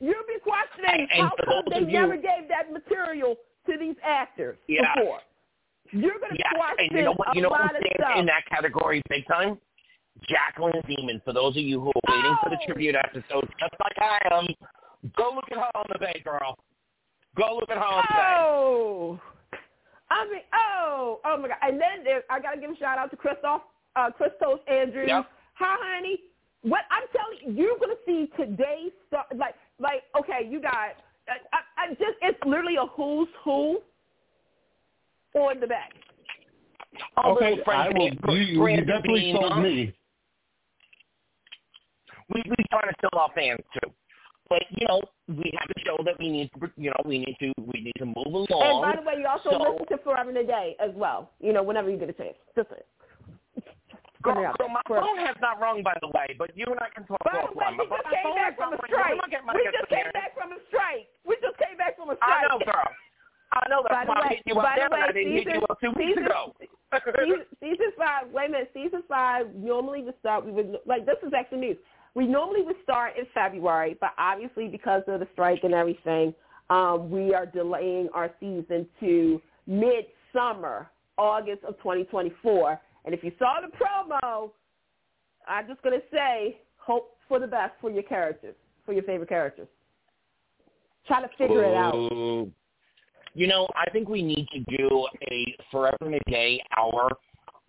you'll be questioning And- how come they you- never gave that material to these actors Yeah. before. You're gonna Yeah, question and you know what? You know a who lot of stuff. in that category big time? Jacklyn Zeman. For those of you who are waiting for the Oh! tribute episode, just like I am, go look at her on the bay, girl. Go look at her on the bay. Oh, I mean, oh, oh my God! And then there, I gotta give a shout out to Christoph, uh, Kristos Andrews. Yep. Hi, honey. What I'm telling you, you're gonna see today's star, like, like, okay, you got, I, I, I just, it's literally a who's who on the back. Oh, Okay, little I will. You, you, you definitely Bean, sold huh? me. We we trying to fill our fans too. But you know, we have a show that we need to, you know, we need to we need to move along. And by the way, you also so- listen to Forever and a Day as well. You know, whenever you get a chance. Just Girl, Put it out girl, my phone has not rung, by the way, but you and I can talk By the way, offline. we just came back from a strike. Let me get my We just came back from a strike. We just came back from a I strike. know, girl. I know that's the why I hit you up there, way, I didn't hit you season- up two weeks season- ago. season, season five. Wait a minute. Season five normally would start. We would like this is actually news. We normally would start in February, but obviously because of the strike and everything, um, we are delaying our season to midsummer, August of 2024. And if you saw the promo, I'm just gonna say, hope for the best for your characters, for your favorite characters. Try to figure it out. You know, I think we need to do a Forever and a Day hour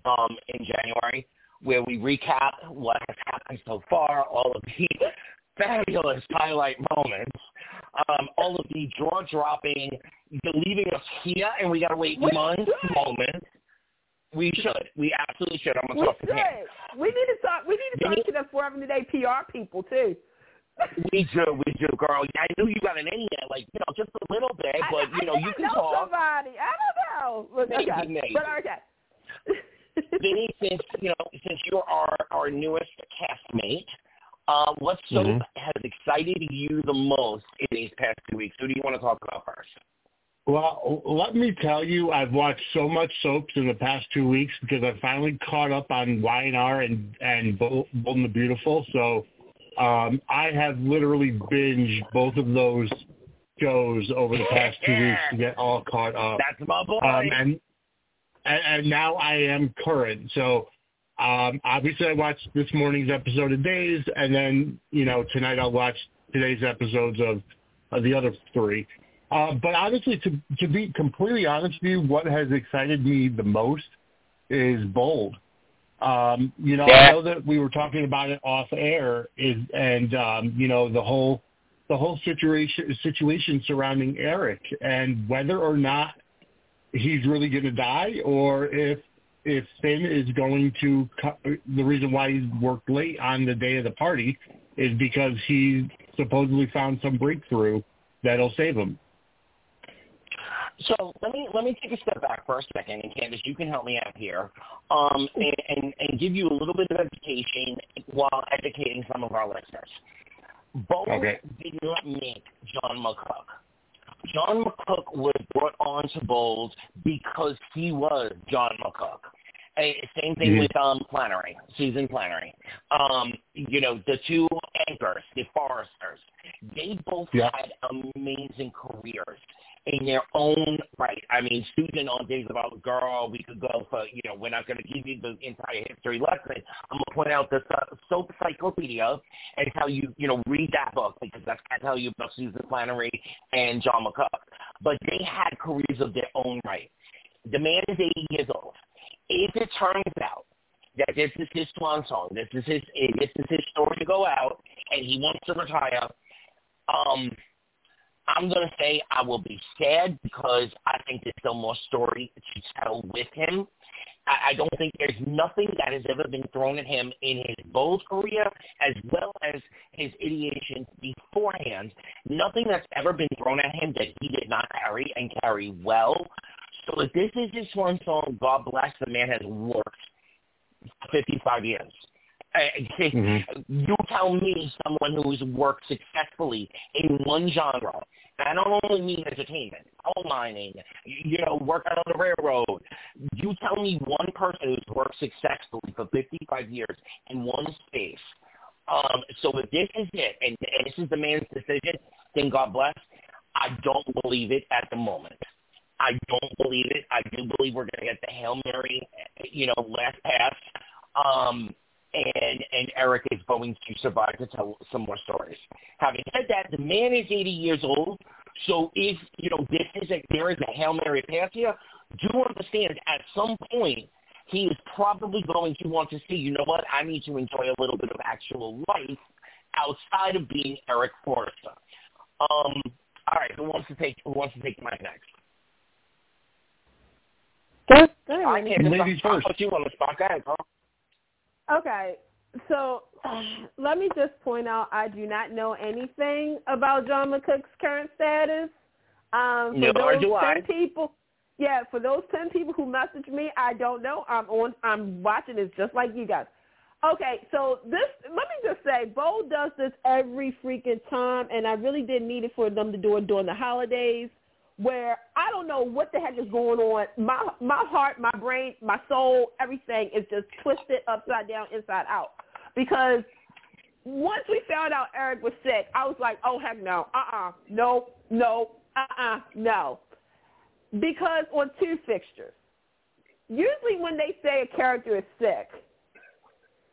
um, in January where we recap what has happened so far, all of the fabulous highlight moments, um, all of the jaw-dropping, the leaving us here and we got to wait months moments. We should. We absolutely should. I'm going We to talk should. to him. We need to talk. We need to We talk to the Forever Today PR people too. We do, we do, girl. I knew you got an in yet, like, you know, just a little bit, but, I you know, think you I can know talk. Somebody, I don't know. But, Maybe, okay. maybe. But okay. Vinny, since you know, since you're our our newest castmate, uh, what soap Mhm. has excited you the most in these past two weeks? Who do you want to talk about first? Well, let me tell you, I've watched so much soaps in the past two weeks because I finally caught up on Y&R and and Bold and the Beautiful. So um, I have literally binged both of those shows over the past two weeks to get all caught up. That's my boy. Um, and, and and now I am current. So um, obviously, I watched this morning's episode of Days, and then you know tonight I'll watch today's episodes of, of the other three. Uh, but honestly, to to be completely honest with you, what has excited me the most is Bold. Um, you know, Yeah. I know that we were talking about it off air, is and um, you know the whole the whole situation situation surrounding Eric and whether or not he's really going to die or if if Finn is going to the reason why he worked late on the day of the party is because he supposedly found some breakthrough that'll save him. So let me let me take a step back for a second, and Candace, you can help me out here, um, and, and, and give you a little bit of education while educating some of our listeners. Bold Okay. did not make John McCook. John McCook was brought on to Bold because he was John McCook. Eh, Same thing Mhm. with um, Flannery, Susan Flannery. Um, you know, the two anchors, the Forresters, they both Yeah. had amazing careers in their own right. I mean, Susan on Days of Our Girl, we could go for, you know, we're not going to give you the entire history lesson. I'm going to point out the uh, soap cyclopedia and tell you, you know, read that book because that's going to tell you about Susan Flannery and John McCook. But they had careers of their own right. The man is 80 years old. If it turns out that this is his swan song, this is his, this is his story to go out, and he wants to retire, um, I'm going to say I will be sad because I think there's still more story to tell with him. I, I don't think there's nothing that has ever been thrown at him in his bold career as well as his ideation beforehand. Nothing that's ever been thrown at him that he did not carry and carry well. So if this is his one song, God bless, the man has worked 55 years. Uh, You tell me someone who's worked successfully in one genre. And I don't only mean entertainment, coal mining, you know, working on the railroad, You tell me one person who's worked successfully for 55 years in one space. Um, so if this is it, and, and this is the man's decision, then God bless. I don't believe it at the moment. I don't believe it. I do believe we're going to get the Hail Mary, you know, last pass. Um, and and Eric is going to survive to tell some more stories. Having said that, the man is 80 years old, so if you know this is a there is a hail mary pass here, do understand at some point he is probably going to want to see. You know what? I need to enjoy a little bit of actual life outside of being Eric Forrester. Um, all right, who wants to take who wants to take the mic next? Go, go ahead, I can't Ladies I'll first. put you on the spot. Go ahead, girl. Okay, so let me just point out I do not know anything about John McCook's current status. Um, for Nor those do I. ten people, yeah, for those ten people who messaged me, I don't know. I'm on. I'm watching this just like you guys. Okay, so this let me just say, Bo does this every freaking time, and I really didn't need it for them to do it during the holidays, where I don't know what the heck is going on. My my heart, my brain, my soul, everything is just twisted upside down, inside out. Because once we found out Eric was sick, I was like, oh heck no, uh uh no, no, uh uh no, because on two fixtures, usually when they say a character is sick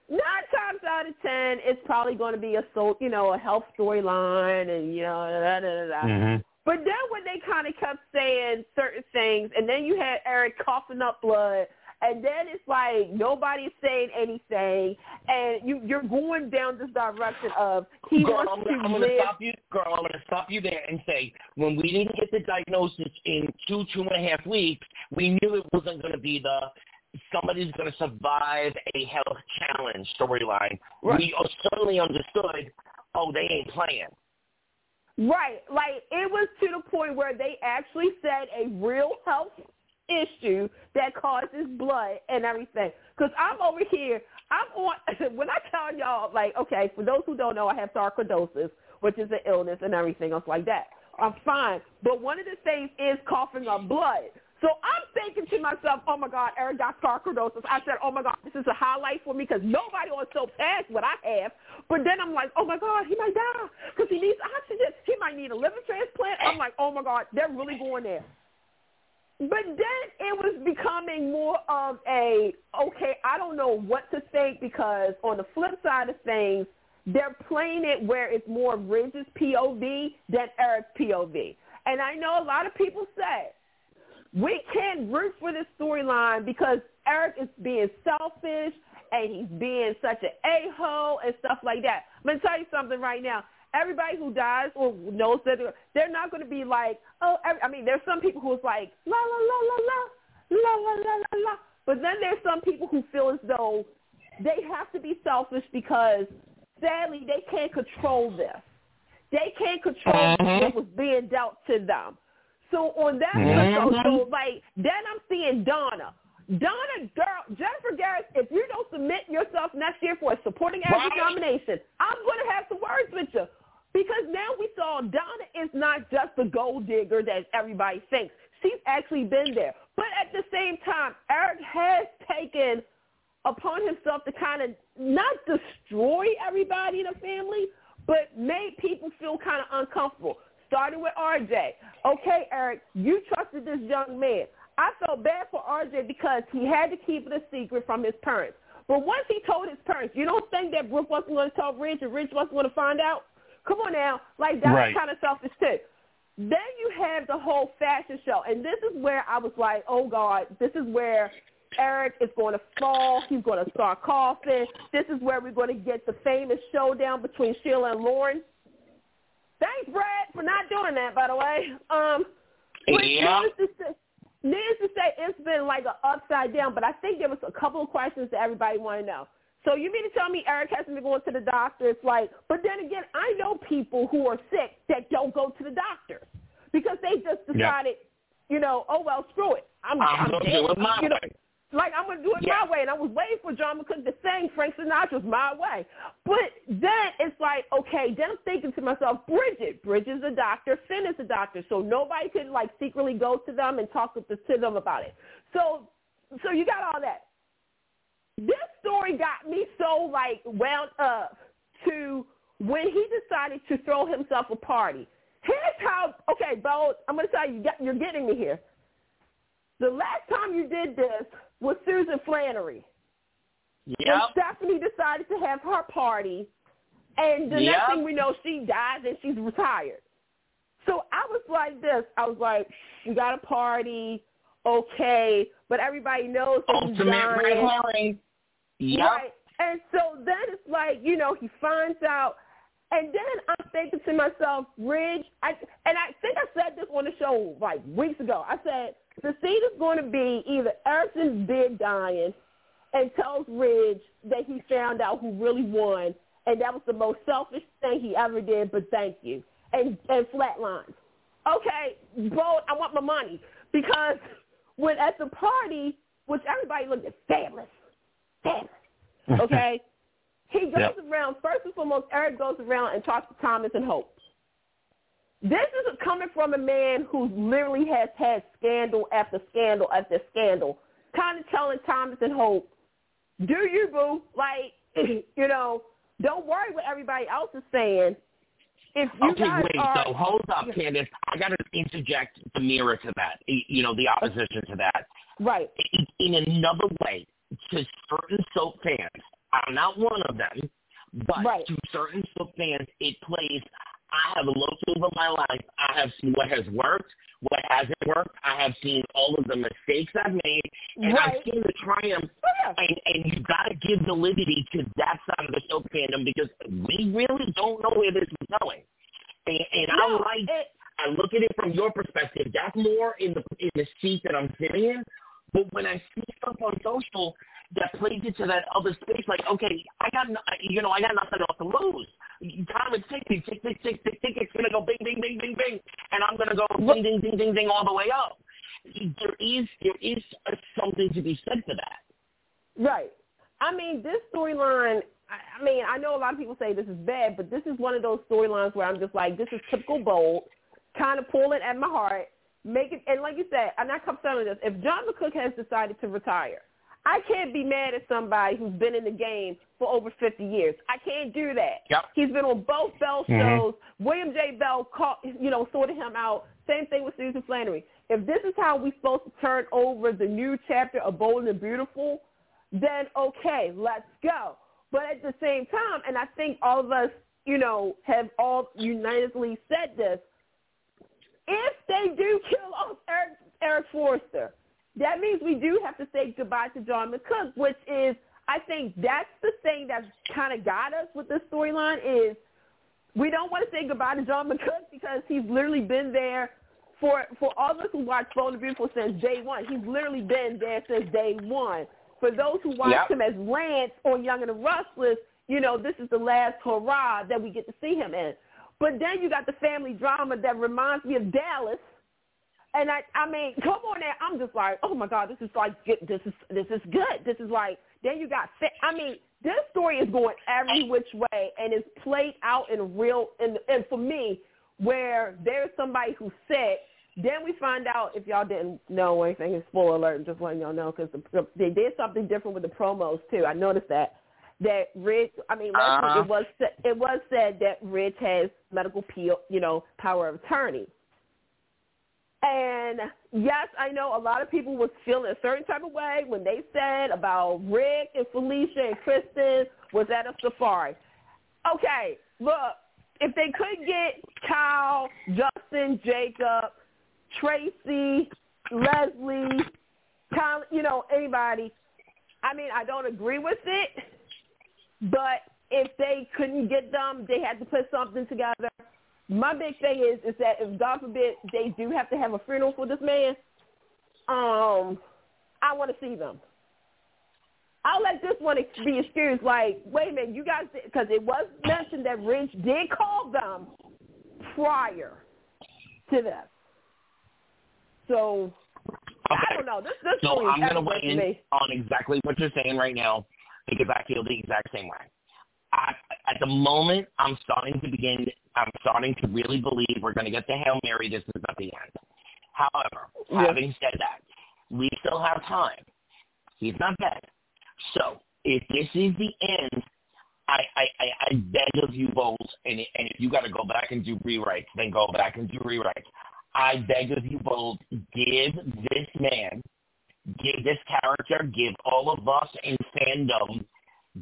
nine times out of ten, it's probably going to be a so you know a health storyline, and you know da da da da. Mm-hmm. But then when they kind of kept saying certain things, and then you had Eric coughing up blood, and then it's like nobody's saying anything, and you you're going down this direction of he girl, I'm wants gonna, to I'm gonna live. stop you, girl. I'm gonna stop you there and say when we didn't get the diagnosis in two, two and a half weeks, we knew it wasn't going to be the somebody's going to survive a health challenge storyline. Right. We certainly understood. Oh, they ain't playing. Right. Like it was to the point where they actually said a real health issue that causes blood and everything. Because I'm over here, I'm on, when I tell y'all, like, okay, for those who don't know, I have sarcoidosis, which is an illness and everything else like that. I'm fine. But one of the things is coughing up blood. So I'm thinking to myself, oh my God, Eric got sarcoidosis. I said, oh my God, this is a highlight for me because nobody on so past what I have. But then I'm like, oh my God, he might die because he needs oxygen. He might need a liver transplant. I'm like, oh my God, they're really going there. But then it was becoming more of a, okay, I don't know what to think because on the flip side of things, they're playing it where it's more Ridge's POV than Eric's POV. And I know a lot of people say, we can't root for this storyline because Eric is being selfish and he's being such an a-hole and stuff like that. I'm going to tell you something right now. Everybody who dies or knows that they're, they're not going to be like, oh, every, I mean, there's some people who's like, la, la, la, la, la, la, la, la, la, la. But then there's some people who feel as though they have to be selfish because sadly they can't control this. They can't control mm-hmm. what was being dealt to them. So on that Mhm. so, so like then I'm seeing Donna. Donna girl Jennifer Gareis, if you don't submit yourself next year for a supporting actress Right. nomination, I'm gonna have some words with you. Because now we saw Donna is not just the gold digger that everybody thinks. She's actually been there. But at the same time, Eric has taken upon himself to kind of not destroy everybody in the family, but made people feel kind of uncomfortable. Starting with RJ. Okay, Eric, you trusted this young man. I felt bad for RJ because he had to keep it a secret from his parents. But once he told his parents, you don't think that Brooke wasn't going to tell Ridge and Ridge wasn't going to find out? Come on now. Like, that's Right. kind of selfish too. Then you have the whole fashion show. And this is where I was like, oh, God, this is where Eric is going to fall. He's going to start coughing. This is where we're going to get the famous showdown between Sheila and Lauren. Thanks, Brad, for not doing that, by the way. Um, Yeah. needless to say, needless to say, it's been like an upside down. But I think there was a couple of questions that everybody want to know. So you mean to tell me Eric hasn't been going to the doctor? It's like, but then again, I know people who are sick that don't go to the doctor because they just Yeah. decided, you know, oh well, screw it. I'm, I'm I'm gonna dead. do it my you know. Like I'm gonna do it my way, and I was waiting for John McCook to sing Frank Sinatra's "My Way." But then it's like, okay, then I'm thinking to myself, Bridget, Bridget's a doctor, Finn is a doctor, so nobody could like secretly go to them and talk to, them about it. So so you got all that. This story got me so like wound up to when he decided to throw himself a party. Here's how. Okay, Bo, I'm going to tell you, you're getting me here. The last time you did this was Susan Flannery. Yep. When Stephanie decided to have her party, and the Yep. next thing we know, she dies and she's retired. So I was like this. I was like, you got a party, okay, but everybody knows that he's Ultimate dying. red. Yep. Right. And so then it's like, you know, he finds out. And then I'm thinking to myself, Ridge, I, and I think I said this on the show like weeks ago. I said, the scene is going to be either Erickson's bid dying and tells Ridge that he found out who really won, and that was the most selfish thing he ever did, but thank you, and, and flatlines. Okay, Bo, I want my money. Because when at the party, which everybody looked at, fabulous, fabulous, okay? He goes Yep. around, first and foremost, Eric goes around and talks to Thomas and Hope. This is coming from a man who literally has had scandal after scandal after scandal, kind of telling Thomas and Hope, do you, boo? Like, you know, don't worry what everybody else is saying. If you Okay, guys wait. are, So hold up, Candace. I got to interject the mirror to that. You know, the opposition to that. right, In- another way, to certain soap fans, I'm not one of them, but Right. to certain soap fans, it plays. I have looked over my life. I have seen what has worked, what hasn't worked. I have seen all of the mistakes I've made, and Right. I've seen the triumph. Oh, yeah. And, and you've got to give validity to that side of the soap fandom because we really don't know where this is going. And, and I like it- I look at it from your perspective. That's more in the in the seat that I'm sitting in. But when I see stuff on social that plays into that other space, like okay, I got you know I got nothing else to lose. Time is ticking, tick tick tick tick tick. It's gonna go bing bing bing bing bing, and I'm gonna go ding ding ding ding ding all the way up. There is there is something to be said for that. Right. I mean, this storyline. I I mean, I know a lot of people say this is bad, but this is one of those storylines where I'm just like, this is typical bold, kind of pulling at my heart, make it. And like you said, and I kept telling this: if John McCook has decided to retire, I can't be mad at somebody who's been in the game for over 50 years. I can't do that. Yep. He's been on both Bell shows. Mhm. William J. Bell, caught, you know, sorted him out. Same thing with Susan Flannery. If this is how we're supposed to turn over the new chapter of Bold and Beautiful, then okay, let's go. But at the same time, and I think all of us, you know, have all unitedly said this, if they do kill off Eric, Eric Forrester, that means we do have to say goodbye to John McCook, which is, I think that's the thing that's kind of got us with this storyline is we don't want to say goodbye to John McCook because he's literally been there for for all of us who watch Bold and Beautiful since day one. He's literally been there since day one. For those who watch Yep. him as Lance on Young and the Restless, you know this is the last hurrah that we get to see him in. But then you got the family drama that reminds me of Dallas. And I, I mean, come on now. I'm just like, oh my God, this is like, this is this is good. This is like, then you got, I mean, this story is going every which way, and it's played out in real, and and for me, where there's somebody who's sick, then we find out if y'all didn't know anything. Spoiler alert, just letting y'all know because the, they did something different with the promos too. I noticed that that Ridge. I mean, last Uh-huh. week it was it was said that Ridge has medical peel, you know, power of attorney. And yes, I know a lot of people was feeling a certain type of way when they said about Rick and Felicia and Kristen was at a safari. Okay, look, if they could get Kyle, Justin, Jacob, Tracy, Leslie, Kyle, you know, anybody, I mean, I don't agree with it, but if they couldn't get them, they had to put something together. My big thing is is that if God forbid they do have to have a funeral for this man, um, I want to see them. I'll let this one be excused. Like, wait a minute, you guys, because it was mentioned that Ridge did call them prior to this. So I don't know. This this So is I'm going to everywhere weigh in me. on exactly what you're saying right now because I feel the exact same way. I, at the moment, I'm starting to begin. I'm starting to really believe we're going to get the hail mary. This is at the end. However, Yeah. having said that, we still have time. He's not dead. So if this is the end, I I, I, I beg of you both, and and if you got to go back and do rewrites, then go back and do rewrites. I beg of you both, give this man, give this character, give all of us in fandom,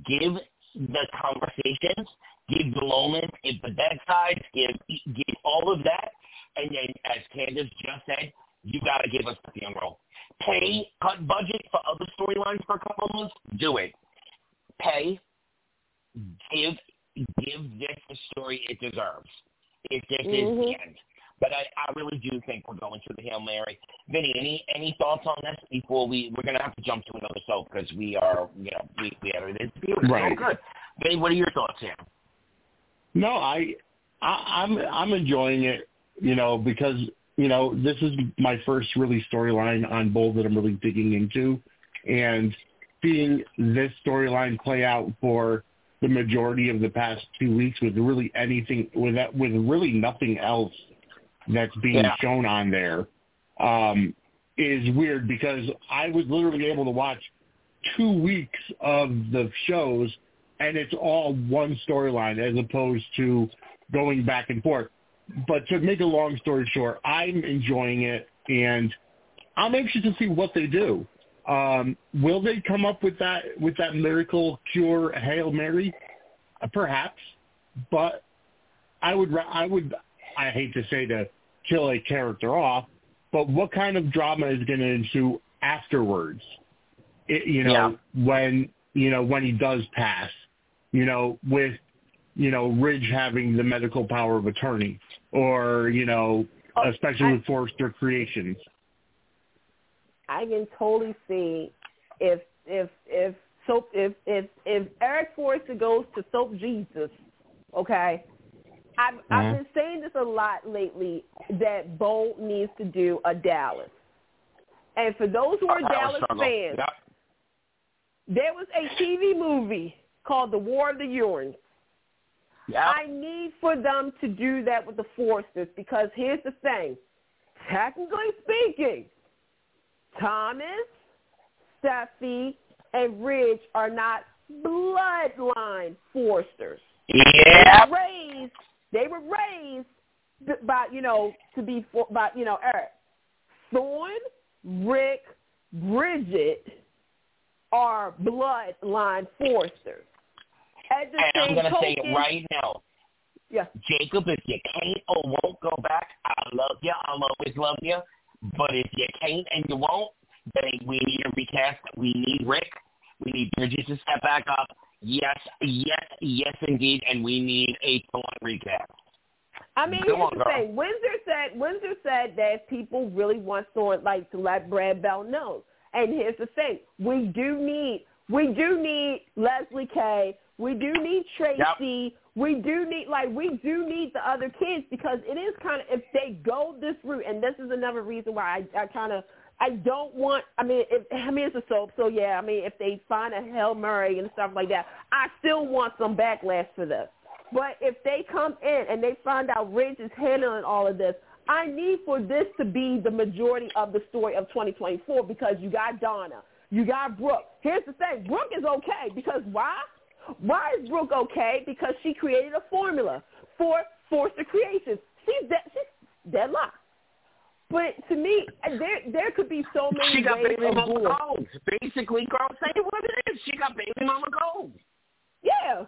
give the conversations, give the moments, give the bedsides, give give all of that, and then as Candace just said, you got to give us the funeral. Pay, cut budget for other storylines for a couple of months, do it. Pay, give give this the story it deserves. If this Mhm. is the end. But I, I really do think we're going to the Hail Mary. Vinny, any any thoughts on this before we we're gonna have to jump to another soap because we are you know we we have it. It's beautiful. Right. good. Vinny, what are your thoughts here? No, I, I I'm I'm enjoying it. You know because you know this is my first really storyline on Bull that I'm really digging into, and seeing this storyline play out for the majority of the past two weeks with really anything with that with really nothing else that's being Yeah. shown on there um, is weird because I was literally able to watch two weeks of the shows and it's all one storyline as opposed to going back and forth. But to make a long story short, I'm enjoying it and I'm anxious to see what they do. Um, will they come up with that with that miracle cure Hail Mary? Uh, perhaps, but I would ra- I would I hate to say to kill a character off, but what kind of drama is going to ensue afterwards? It, you know, when you know when he does pass, you know, with you know Ridge having the medical power of attorney, or you know, Oh, especially I- with Forrester Creations. I can totally see if if if soap if if if Eric Forrester goes to Soap Jesus, okay. I've I've Mhm. been saying this a lot lately that Bo needs to do a Dallas. And for those who are Power Dallas struggle. fans, Yep. there was a TV movie called The War of the Ewings. Yep. I need for them to do that with the Forresters because here's the thing. Technically speaking, Thomas, Steffy, and Ridge are not bloodline Forresters. Yep. Raised, they were raised by, you know, to be for, by, you know, Eric. Thorne, Rick, Bridget are bloodline Forresters. At the And I'm gonna say it right now. Yeah. Jacob, if you can't or won't go back, I love you. I'll always love you. But if you can't and you won't, then we need a recast. We need Rick. We need Bridget to step back up. Yes, yes, yes, indeed. And we need a Thorne recast. I mean, Come here's on, the girl. thing. Windsor said Windsor said that people really want Thorne like to let Brad Bell know. And here's the thing: we do need we do need Lesli Kay. We do need Tracy. We do need like we do need the other kids because it is kind of if they go this route, and this is another reason why I, I kind of I don't want. I mean, if, I mean it's a soap, so yeah. I mean, if they find a Hail Murray and stuff like that, I still want some backlash for this. But if they come in and they find out Ridge is handling all of this, I need for this to be the majority of the story of 2024 because you got Donna, you got Brooke. Here's the thing: Brooke is okay because why? Why is Brooke okay? Because she created a formula for Forrester Creations. She's de- she's deadlocked. But to me, there there could be so many She got ways baby mama doing. gold. Basically, girl, say what it is. She got baby mama gold. Yeah.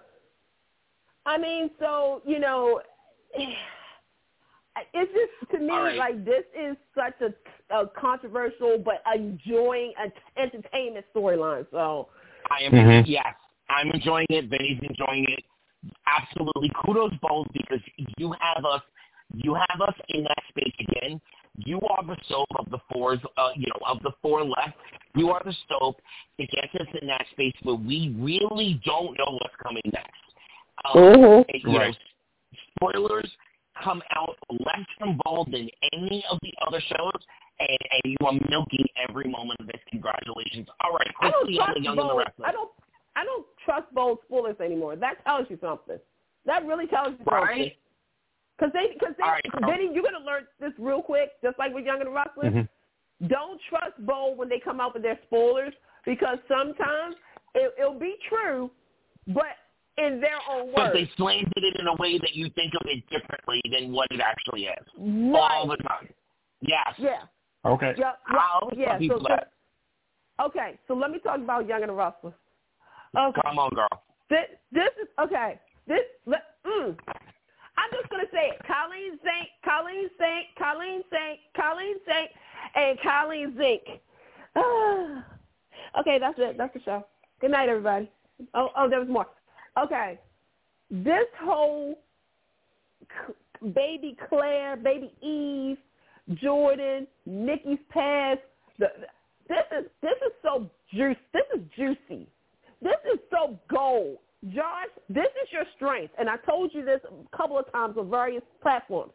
I mean, so, you know, it's just, to me, All right. like, this is such a, a controversial but enjoying an entertainment storyline. So, I am Mhm. yes, I'm enjoying it. Vinny's enjoying it. Absolutely, kudos both because you have us, you have us in that space again. You are the soap of the fours, uh, you know, of the four left. You are the soap that gets us in that space where we really don't know what's coming next. Um, Mhm. and, you know, spoilers come out less involved than any of the other shows, and, and you are milking every moment of this. Congratulations! All right, I don't quickly on trust the young and the bold. restless. I don't, I don't trust bold spoilers anymore. That tells you something. That really tells you something. Right? Because they, because they, All right, Carl. Vinny, you're gonna learn this real quick, just like with Young and the Restless. Mhm. Don't trust Bo when they come out with their spoilers because sometimes it, it'll be true, but in their own way But they slanted it in a way that you think of it differently than what it actually is. right. All the time. Yes. Yeah. Okay. Yeah. I'll yeah. So, so, okay. So let me talk about Young and the Restless. Okay. Come on, girl. This, this is okay. This. Let, mm. I'm just gonna say it. Colleen Zenk, Colleen Zenk, Colleen Zenk, Colleen Zenk, and Colleen Zenk. okay, that's it. That's the show. Good night, everybody. Oh, oh, there was more. Okay, this whole baby Claire, baby Eve, Jordan, Nikki's past. The, this is this is so juicy. This is juicy. This is so gold. Josh, this is your strength, and I told you this a couple of times on various platforms.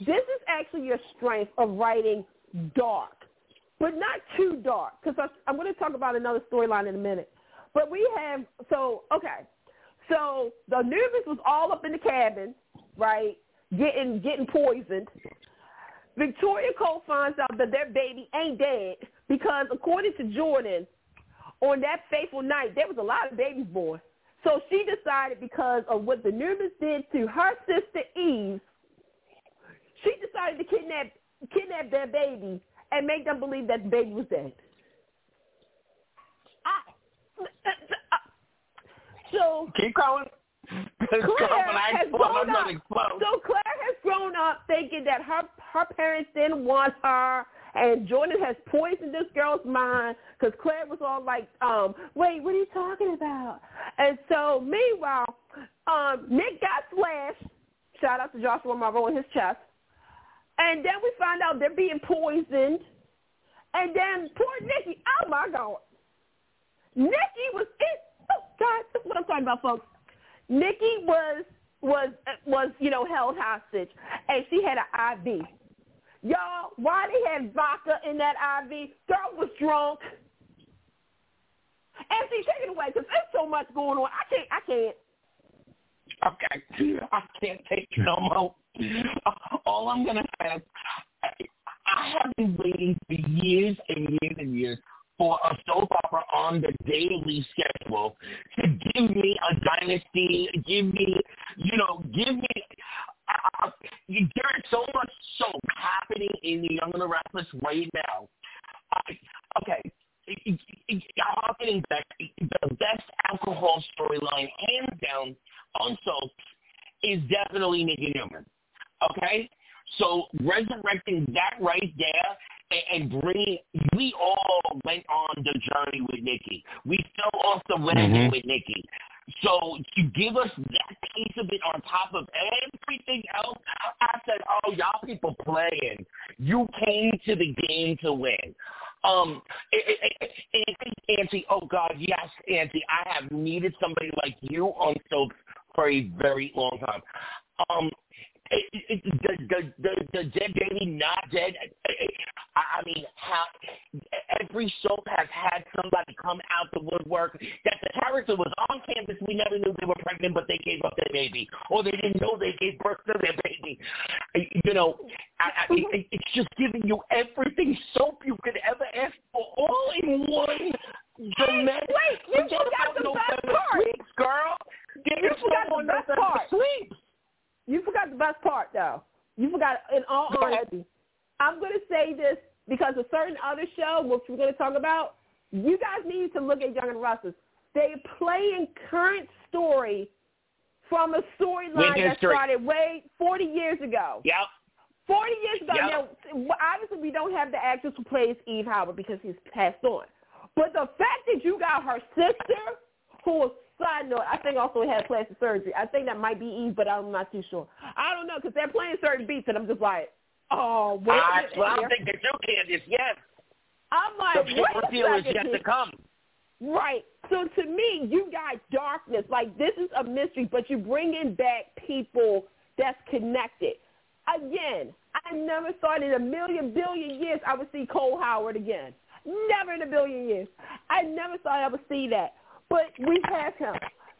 This is actually your strength of writing dark, but not too dark, because I'm going to talk about another storyline in a minute. But we have, so, okay, so the Anubis was all up in the cabin, right, getting getting poisoned. Victoria Cole finds out that their baby ain't dead because according to Jordan, on that fateful night, there was a lot of babies born. So she decided because of what the Nubis did to her sister Eve, she decided to kidnap kidnap their baby and make them believe that the baby was dead. I, so Keep going. Claire has grown up. So Claire has grown up thinking that her her parents didn't want her, and Jordan has poisoned this girl's mind because Claire was all like, um, "Wait, what are you talking about?" And so, meanwhile, um, Nick got slashed. Shout out to Joshua Morrow in his chest. And then we find out they're being poisoned. And then poor Nikki, oh my God. Nikki was in, oh God, that's what I'm talking about, folks. Nikki was was was you know held hostage, and she had an IV. Y'all, why they had vodka in that IV? Girl was drunk. And see, take it away because there's so much going on. I can't. I can't. Okay. I can't take no more. Uh, all I'm gonna say is I have been waiting for years and years and years for a soap opera on the daily schedule to give me a dynasty, give me, you know, give me. Uh, there's so much soap happening in the Young and the Restless right now. I, okay, I'm getting back. The best alcohol storyline, hands down, on soap, is definitely Nikki Newman. Okay, so resurrecting that right there and, and bringing, we all went on the journey with Nikki. We fell off the wagon Mhm. with Nikki. So to give us that piece of it on top of everything else, I said, "Oh, y'all people playing. You came to the game to win." Um, Auntie, oh God, yes, Auntie, I have needed somebody like you on soap for a very long time. Um, it, it, the, the the the dead baby not dead. I, I mean, how every soap has had somebody come out the woodwork that the character was on campus. We never knew they were pregnant, but they gave up their baby, or they didn't know they gave birth to their baby. You know, I, I, it's just giving you everything soap you could ever ask for, all in one. Dramatic. wait, you forgot about the best part. Sweeps, girl. Give You forgot the best part. Sweeps. You forgot the best part, though. You forgot, in all honesty. I'm going to say this because a certain other show, which we're going to talk about, you guys need to look at Young and Restless. They're playing current story from a storyline that started way 40 years ago. Yep. 40 years ago. Yep. Now, obviously, we don't have the actress who plays Eve Howard because he's passed on. But the fact that you got her sister, who was, side note, I think also it had plastic surgery. I think that might be Eve, but I'm not too sure. I don't know because they're playing certain beats, and I'm just like, oh, wait I, minute well, I think that you Candice, yes. I'm like, big wait reveal is yet to come. Right. So to me, you got darkness. Like this is a mystery, but you're bringing back people that's connected. Again, I never thought in a million billion years I would see Cole Howard again. Never in a billion years. I never thought I would see that. But we have him.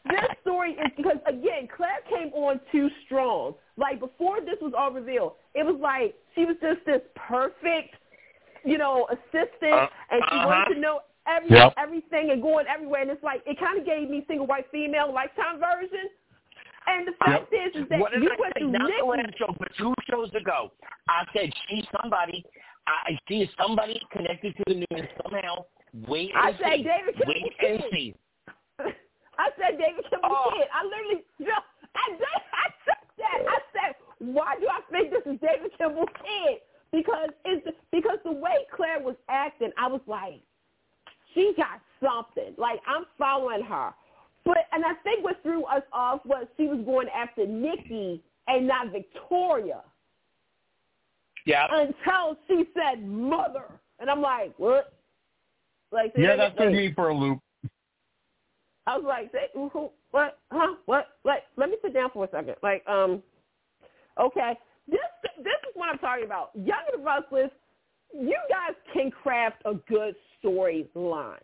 This story is because again, Claire came on too strong. Like before this was all revealed, it was like she was just this perfect, you know, assistant, Uh, and she uh-huh. wanted to know every Yep. everything and going everywhere, and it's like it kind of gave me single white female lifetime version. And the fact is, is that what did you I went say? through Not the Nikki. last show, but two shows ago. I said she's somebody. I I see somebody connected to the news somehow. Wait I and said. David Wait and Kid. see. I said David Kimble Oh. Kid. I literally, just, I did, I said that. I said, why do I think this is David Kimble Kid? Because it's because the way Claire was acting, I was like, she got something. Like I'm following her. But and I think what threw us off was she was going after Nikki and not Victoria Yeah. until she said mother. And I'm like, what? Like Yeah, they- that threw me for a loop. I was like, say, who, what, huh, what? Like, let me sit down for a second. Like, um, okay, this this is what I'm talking about. Young and Restless, you guys can craft a good storyline.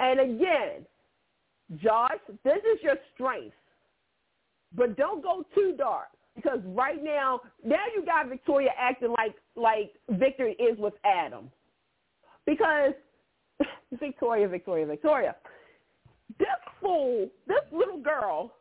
And again, Josh, this is your strength, but don't go too dark because right now, now you got Victoria acting like like Victor is with Adam, because Victoria, Victoria, Victoria this fool, this little girl,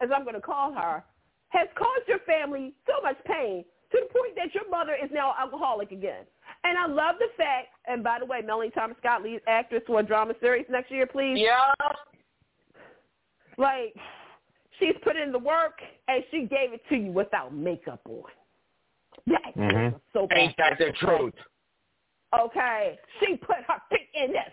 as I'm going to call her, has caused your family so much pain to the point that your mother is now alcoholic again. And I love the fact, and by the way, Melody Thomas Scott, lead actress for a drama series next year, please. Yeah. Like, she's put in the work, and she gave it to you without makeup on. That Mhm. is so Ain't that the truth? Okay, she put her feet in this.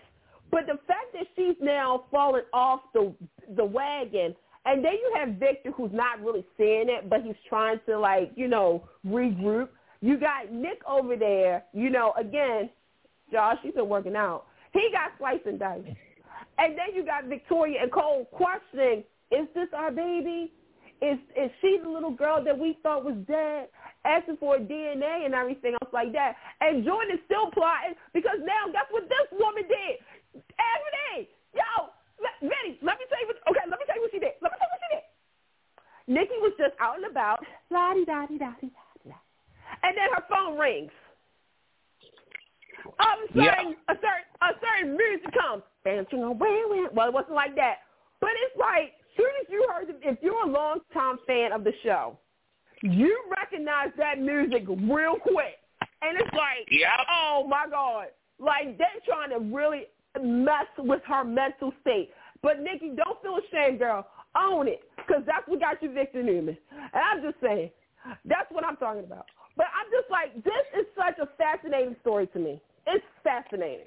But the fact that she's now fallen off the the wagon, and then you have Victor who's not really seeing it, but he's trying to like you know regroup. You got Nick over there. You know, again, Josh, he's been working out. He got sliced and diced. And then you got Victoria and Cole questioning, is this our baby? Is is she the little girl that we thought was dead? Asking for DNA and everything else like that. And Jordan is still plotting because now guess what this woman did? Ebony, yo, let, Vinny, let me tell you what. Okay, let me tell you what she did. Let me tell you what she did. Nikki was just out and about, la di da di da di da and then her phone rings. All of a Yeah. a certain a certain music comes. Dancing away, with- well, it wasn't like that, but it's like soon as you heard, if you're a long time fan of the show, you recognize that music real quick, and it's like, Yep. oh my god, like they're trying to really mess with her mental state. But Nikki, don't feel ashamed, girl. Own it, because that's what got you Victor Newman. And I'm just saying, that's what I'm talking about. But I'm just like, this is such a fascinating story to me. It's fascinating.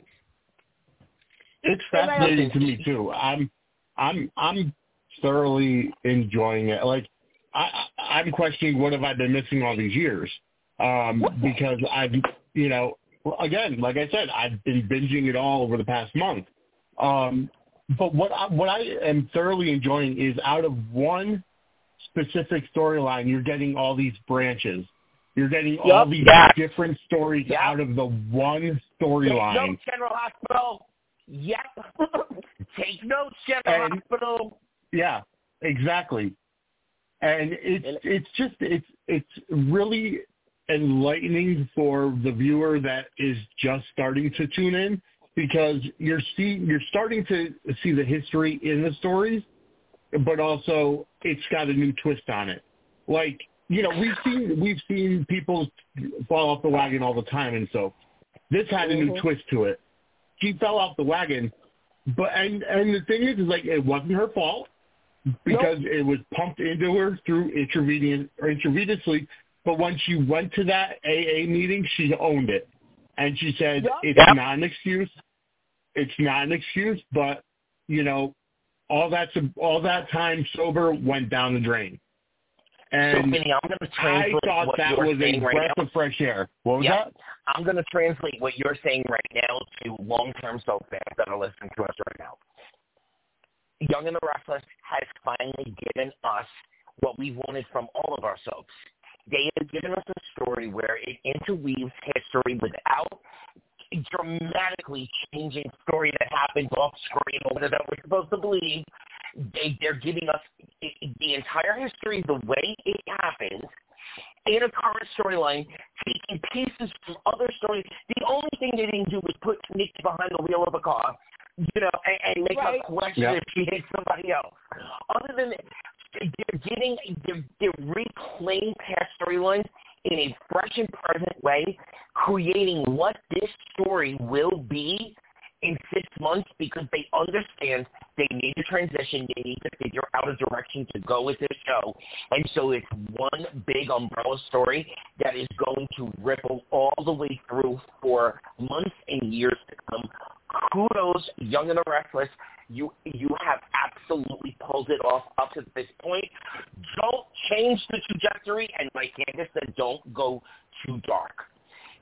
It's fascinating to me too. I'm I'm I'm thoroughly enjoying it. Like I I'm questioning what have I been missing all these years? Um because I've you know well, again, like I said, I've been binging it all over the past month. Um but what I, what I am thoroughly enjoying is out of one specific storyline, you're getting all these branches. You're getting all these Yes. different stories Yep. out of the one Take storyline. notes, General Hospital. Yep. Take notes, General And- Hospital. Yeah, exactly. And it's it's just it's it's really enlightening for the viewer that is just starting to tune in because you're see you're starting to see the history in the stories, but also it's got a new twist on it. Like you know we've seen we've seen people fall off the wagon all the time, and so this had a new Mhm. twist to it. She fell off the wagon, but and and the thing is, is like it wasn't her fault because it was pumped into her through intravenous or intravenously. But when she went to that AA meeting, she owned it, and she said Yep. it's Yep. not an excuse. It's not an excuse, but you know, all that all that time sober went down the drain. So, And Vinny, I'm going to I thought what that you're was a saying right breath now. of fresh air. What was Yep. that? I'm going to translate what you're saying right now to long-term soap fans that are listening to us right now. Young and the Restless has finally given us what we wanted from all of our soaps. They have given us a story where it interweaves history without dramatically changing story that happens off screen or whatever we're supposed to believe. They, they're giving us the entire history the way it happened in a current storyline, taking pieces from other stories. The only thing they didn't do was put Nick behind the wheel of a car you know, and, and make Right. her question Yep. if she hates somebody else. Other than that, they're getting, they're, they're reclaiming past storylines in a fresh and present way, creating what this story will be in six months because they understand they need to transition, they need to figure out a direction to go with this show. And so it's one big umbrella story that is going to ripple all the way through for months and years to come. Kudos, Young and the Restless. You you have absolutely pulled it off up to this point. Don't change the trajectory, and like Candace said, don't go too dark.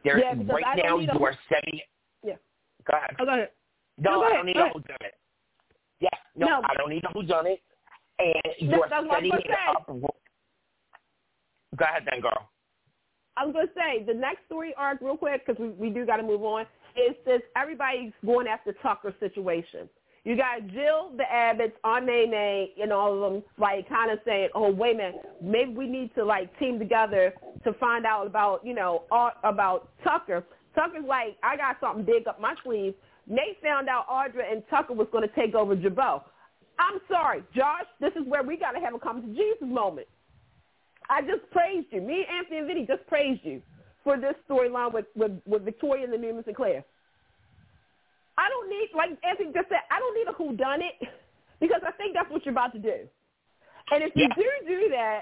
There, Yeah, right I now you are setting. Yeah. Go ahead. Oh, go ahead. No, No, go I don't need go a ahead. who done it. Yeah, no, No. I don't need a who done it. And you're that's what I was setting it up. Go ahead, then, girl. I was going to say the next story arc, real quick, because we, we do got to move on. Is this everybody's going after Tucker situation? You got Jill, the Abbotts, Aunt Nene, and all of them, like kind of saying, "Oh, wait a minute, maybe we need to like team together to find out about you know all, about Tucker." Tucker's like, "I got something big up my sleeve." Nate found out Audra and Tucker was going to take over Jabot. I'm sorry, Josh. This is where we got to have a come to Jesus moment. I just praised you. Me, Anthony, and Vinny just praised you for this storyline with, with, with Victoria and the Newman Sinclair. I don't need, like Anthony just said, I don't need a who done it because I think that's what you're about to do. And if you do do that,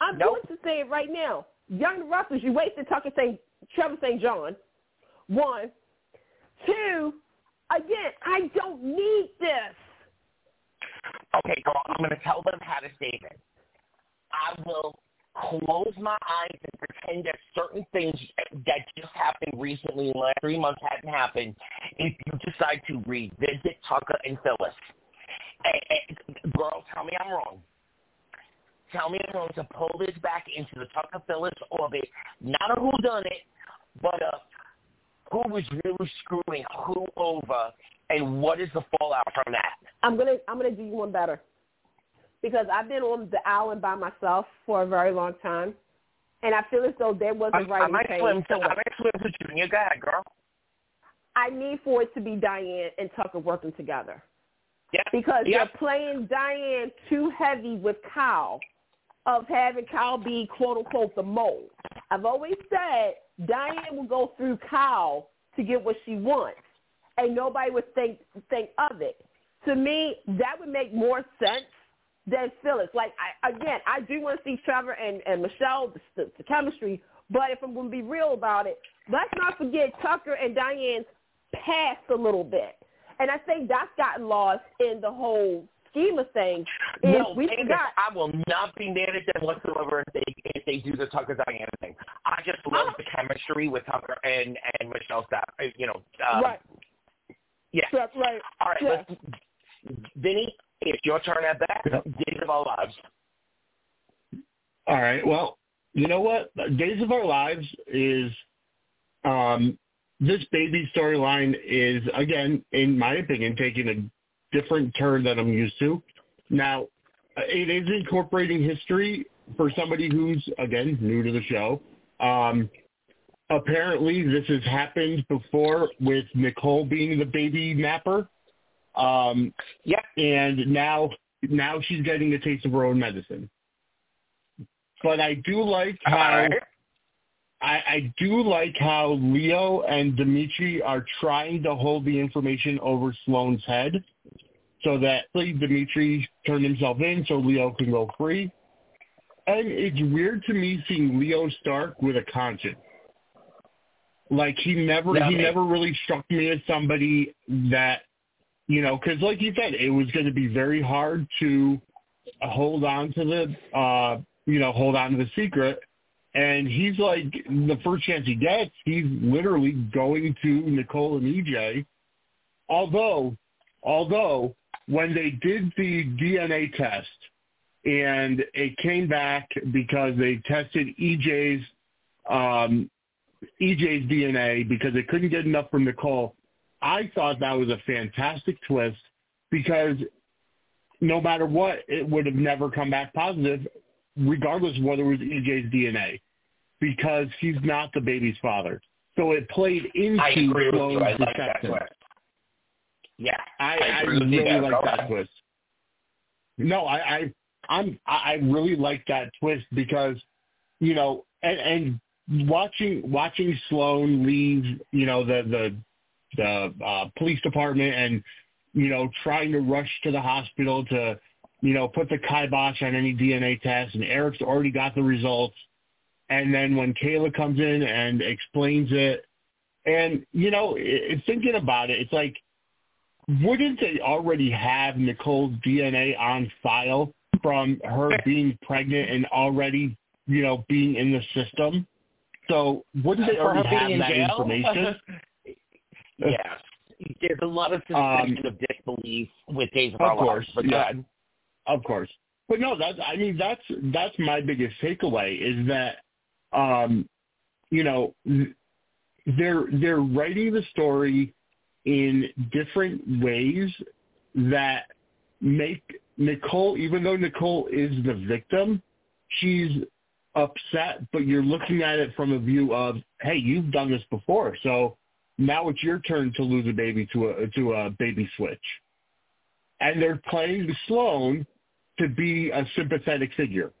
I'm Nope. going to say it right now. Young Russell, you wasted Tucker St. Trevor St. John. One. Two, again, I don't need this. Okay, girl, I'm going to tell them how to save it. I will close my eyes and pretend that certain things that just happened recently in the last three months hadn't happened if you decide to revisit Tucker and Phyllis. And, and, girl, tell me I'm wrong. Tell me I'm wrong to pull this back into the Tucker Phyllis orbit. Not a who done it, but a who was really screwing who over and what is the fallout from that. I'm gonna I'm gonna do you one better because I've been on the island by myself for a very long time, and I feel as though there was a I, I might page. swim. to I might swim to Junior. Go ahead, girl. I need for it to be Diane and Tucker working together Yeah. because yeah. you're playing Diane too heavy with Kyle, of having Kyle be quote unquote the mole. I've always said Diane will go through Kyle to get what she wants, and nobody would think think of it. To me, that would make more sense than Phyllis. Like I, again, I do want to see Trevor and, and Michelle, the, the, the chemistry. But if I'm going to be real about it, let's not forget Tucker and Diane's past a little bit. And I think that's gotten lost in the whole scheme of things. Is No, we Candace, forgot. I will not be mad at them whatsoever if they if they do the Tucker Diana thing. I just love Uh-huh. the chemistry with Tucker and and Michelle Staff. uh, You know, um, right, Yeah. right, right. All right, Yeah. let's, Vinny, it's your turn at bat. Yep. Days of our lives. All right. Well, you know what? Days of Our Lives is um, this baby storyline is again, in my opinion, taking a different turn than I'm used to. Now, it is incorporating history for somebody who's again new to the show. Um, apparently, this has happened before with Nicole being the baby napper. Um, Yep. and now now she's getting a taste of her own medicine. But I do like how. I, I do like how Leo and Dimitri are trying to hold the information over Sloan's head so that like, Dimitri turned himself in so Leo can go free. And it's weird to me seeing Leo Stark with a conscience. Like he never Yeah, he man. never really struck me as somebody that you know, because like you said, it was going to be very hard to hold on to the, uh, you know, hold on to the secret. And he's like, the first chance he gets, he's literally going to Nicole and EJ. Although, although when they did the DNA test and it came back because they tested EJ's, um, EJ's DNA because they couldn't get enough from Nicole, I thought that was a fantastic twist because no matter what, it would have never come back positive, regardless of whether it was EJ's DNA, because he's not the baby's father. So it played into I agree with you. I like that twist. Yeah, I, I I, really like that twist. No, I, I I'm I really like that twist because you know and and watching watching Sloan leave you know the the the uh, police department and you know trying to rush to the hospital to you know put the kibosh on any DNA test and Eric's already got the results and then when Kayla comes in and explains it and you know i thinking about it it's like wouldn't they already have Nicole's DNA on file from her being pregnant and already, you know, being in the system? So wouldn't they already have that jail? information? yes. There's a lot of suspension of disbelief with Days of, Um, Of Our Lives, course, but yeah. ahead. Of course. But no, that's I mean that's that's my biggest takeaway is that um you know they're they're writing the story in different ways that make Nicole even though Nicole is the victim, she's upset, but you're looking at it from a view of, hey, you've done this before, so now it's your turn to lose a baby to a to a baby switch. And they're playing Sloan to be a sympathetic figure.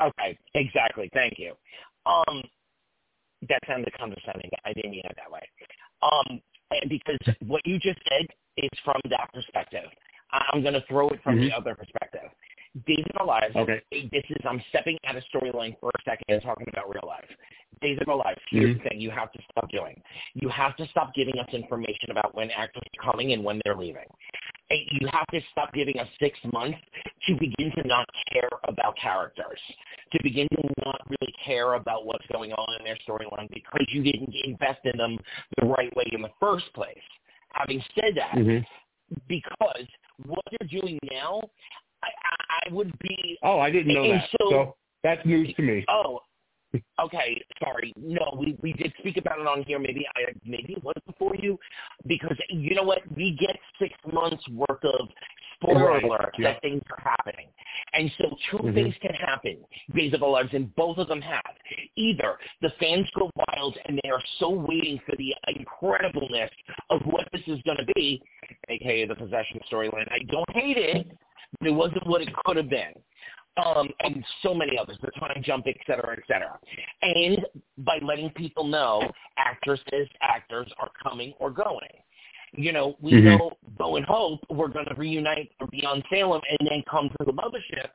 Okay, exactly. Thank you. Um, that sounded condescending. I didn't mean it that way. Um, and because what you just said is from that perspective. I'm going to throw it from the Mhm. other perspective. Days of Our Lives. Okay. This is I'm stepping out of storyline for a second and talking about real life. Days of Our Lives. Here's Mhm. the thing: you have to stop doing. You have to stop giving us information about when actors are coming and when they're leaving. You have to stop giving us six months to begin to not care about characters, to begin to not really care about what's going on in their storyline because you didn't invest in them the right way in the first place. Having said that, Mhm. because what they're doing now, I, I, I would be Oh, I didn't know that. so- So that's news to me. Oh, okay. Sorry. No, we we did speak about it on here. Maybe I maybe it was before you, because you know what? We get six months worth of spoiler Right, alerts yeah. that things are happening, and so 2 Mhm. things can happen. Days of Our Lives, and both of them have. Either the fans go wild and they are so waiting for the incredibleness of what this is going to be, aka the possession storyline. I don't hate it, but it wasn't what it could have been um, and so many others, the time jump, et cetera, et cetera. And by letting people know actresses, actors are coming or going. You know, we Mhm. know Bo and Hope were going to reunite for Beyond Salem and then come to the mothership.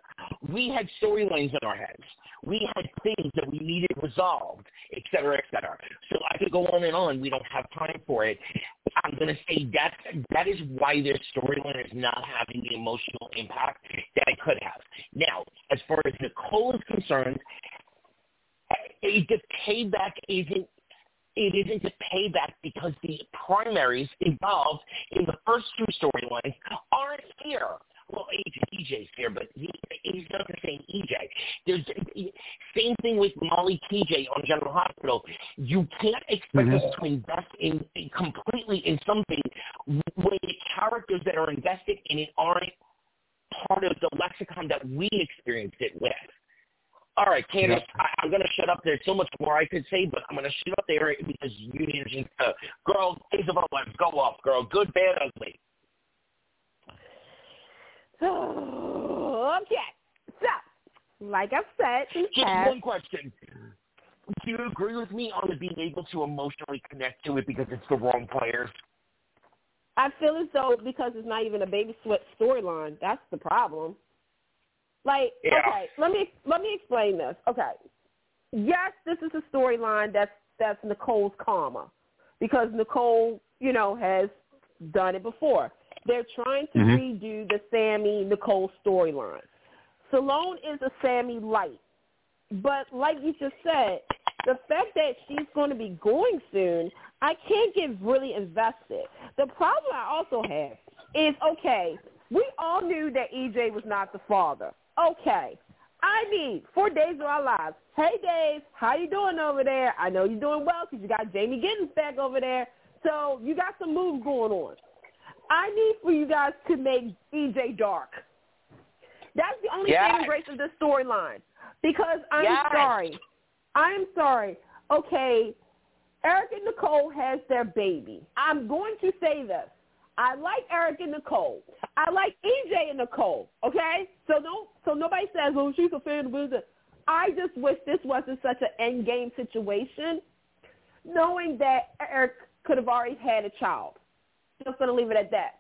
We had storylines in our heads. We had things that we needed resolved, et cetera, et cetera. So I could go on and on. We don't have time for it. I'm going to say that that is why this storyline is not having the emotional impact that it could have. Now, as far as Nicole is concerned, the payback isn't it isn't a payback because the primaries involved in the first two storylines aren't here. Well, EJ's here, but he, he's not the same EJ. There's same thing with Molly TJ on General Hospital. You can't expect us mm-hmm. to invest in, in completely in something when the characters that are invested in it aren't part of the lexicon that we experienced it with. All right, Candace, Yep. I, I'm going to shut up. There's so much more I could say, but I'm going to shut up there because you need to uh, girl, days of our lives, go off, girl. Good, bad, ugly. okay. So, like I've said Just past, one question. Do you agree with me on the being able to emotionally connect to it because it's the wrong players? I feel as though because it's not even a baby sweat storyline, that's the problem. Like, Yeah. okay, let me let me explain this. Okay, yes, this is a storyline that's that's Nicole's karma because Nicole, you know, has done it before. They're trying to Mhm. redo the Sami Nicole storyline. Salone is a Sami light, but like you just said, the fact that she's going to be going soon, I can't get really invested. The problem I also have is okay, we all knew that EJ was not the father. Okay. I need four days of our lives. Hey Dave, how you doing over there? I know you're doing well because you got Jamie Giddens back over there. So you got some moves going on. I need for you guys to make EJ dark. That's the only Yes. saving grace of this storyline. Because I'm Yes. sorry. I'm sorry. Okay, Eric and Nicole has their baby. I'm going to say this. I like Eric and Nicole. I like EJ and Nicole. Okay, so no, so nobody says, "Oh, she's a fan of Wizard." I just wish this wasn't such an end game situation, knowing that Eric could have already had a child. Just gonna leave it at that.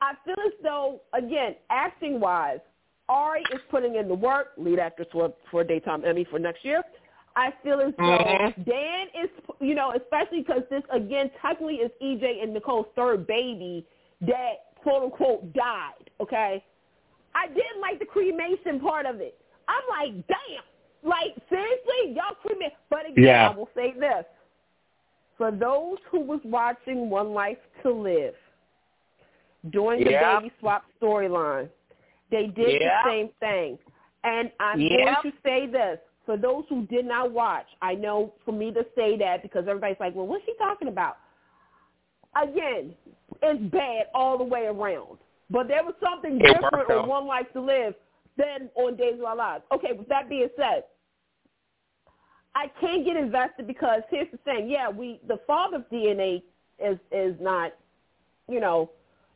I feel as though, again, acting wise, Ari is putting in the work. Lead actress for for daytime Emmy for next year. I feel as though Mhm. Dan is, you know, especially because this again technically is EJ and Nicole's third baby that quote unquote died. Okay, I didn't like the cremation part of it. I'm like, damn, like seriously, y'all cremate. But again, Yeah. I will say this: for those who was watching One Life to Live during the Yeah. baby swap storyline, they did Yeah. the same thing. And I'm going to say this. For those who did not watch, I know for me to say that because everybody's like, well, what's she talking about? Again, it's bad all the way around. But there was something It different on. One Life to Live than on Days of Our Lives. Okay, with that being said, I can't get invested because here's the thing. Yeah, we the father's DNA is is not, you know,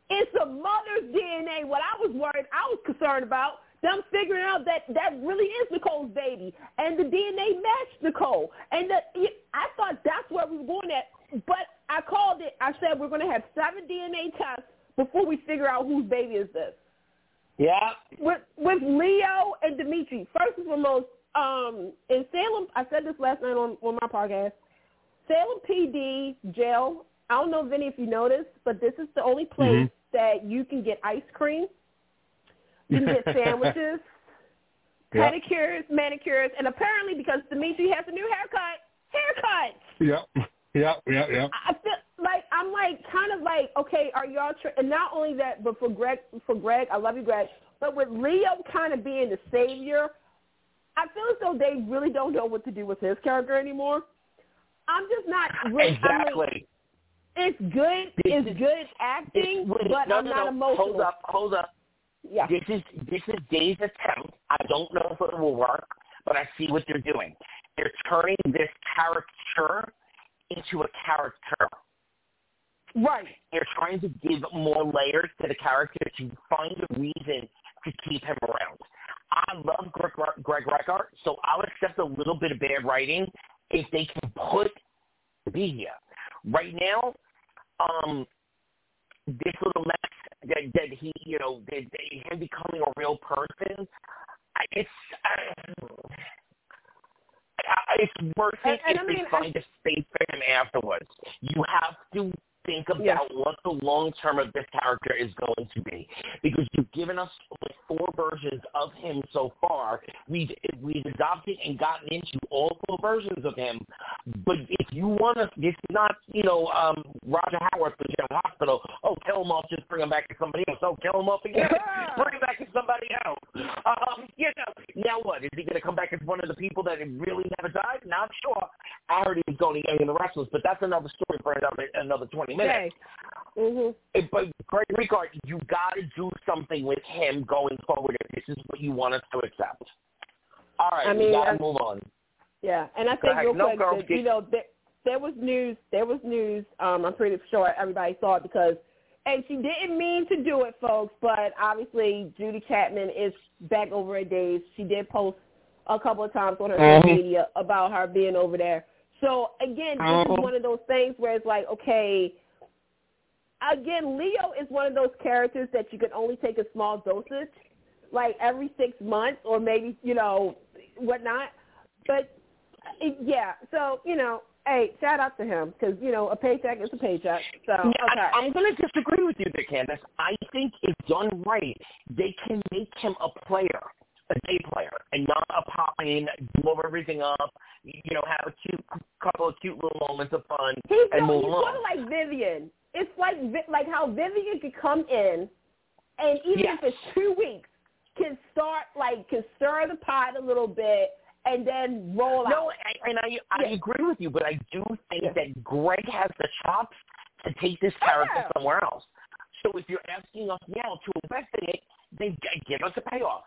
it's the mother's DNA. What I was worried, I was concerned about them figuring out that that really is Nicole's baby, and the DNA matched Nicole, and the, I thought that's where we were going at. But I called it. I said we're going to have seven DNA tests before we figure out whose baby is this Yeah. with with Leo and Dimitri. First and foremost, um, in Salem, I said this last night on on my podcast. Salem PD jail. I don't know, Vinny, if you noticed, but this is the only place that you can get ice cream. You can get sandwiches, Yep. pedicures, manicures, and apparently because Dimitri has a new haircut, haircuts. Yep. Yep. Yep. Yep. I feel like I'm like kind of like okay, are y'all? Tr- and not only that, but for Greg, for Greg, I love you, Greg. But with Leo kind of being the savior, I feel as though they really don't know what to do with his character anymore. I'm just not. Really, I mean, Exactly. it's good. It's good acting, Wait, but no, I'm no, not no. emotional. Hold up, hold up. Yeah. This is this is Dave's attempt. I don't know if it will work, but I see what they're doing. They're turning this caricature into a character. Right. They're trying to give more layers to the character to find a reason to keep him around. I love Greg, Greg Rikaart, so I'll accept a little bit of bad writing if they can put be here. Right now, um, this little mess that that he, you know, that, that him becoming a real person, I- it's uh, I- it's worth it And- and if I they mean, I- find a space for him afterwards. You have to think about what the long term of this character is going to be because you've given us like four versions of him so far. We've we've adopted and gotten into all four versions of him. But if you want to, this is not you know um, Roger Howarth for General Hospital. Oh, kill him off, just bring him back to somebody else. Oh, kill him off again, bring him back to somebody else. Um, you know, now what? Is he going to come back as one of the people that really never died? Not sure. I heard he was going to Young and the Restless, but that's another story for another another twenty minutes. Okay. Mhm. Eh, But Greg Rikaart, you got to do something with him going forward if this is what you want us to accept. All right, I we mean, got I- to move on. Yeah, and I think real No, quick, girl, that, you know, there, there was news. There was news. Um, I'm pretty sure everybody saw it because, and she didn't mean to do it, folks. But obviously, Judy Chapman is back over at Days. She did post a couple of times on her social Mhm. media about her being over there. So again, this is Mhm. one of those things where it's like, okay. Again, Leo is one of those characters that you can only take a small dosage, like every six months or maybe you know whatnot. But it- yeah, so you know, hey, shout out to him because you know a paycheck is a paycheck. So Yeah, okay, I, I'm going to disagree with you there, Candace. I think if done right, they can make him a player, a day player, and not a pop in, blow everything up, you know, have a cute couple of cute little moments of fun, he's, and move he's on. sort of like Vivian. It's like like how Vivian could come in, and even Yes. if it's two weeks, can start like can stir the pot a little bit and then roll No, out. I, and I I Yeah. agree with you, but I do think Yeah. that Greg has the chops to take this character Yeah. somewhere else. So if you're asking us now to invest in it, then give us a payoff.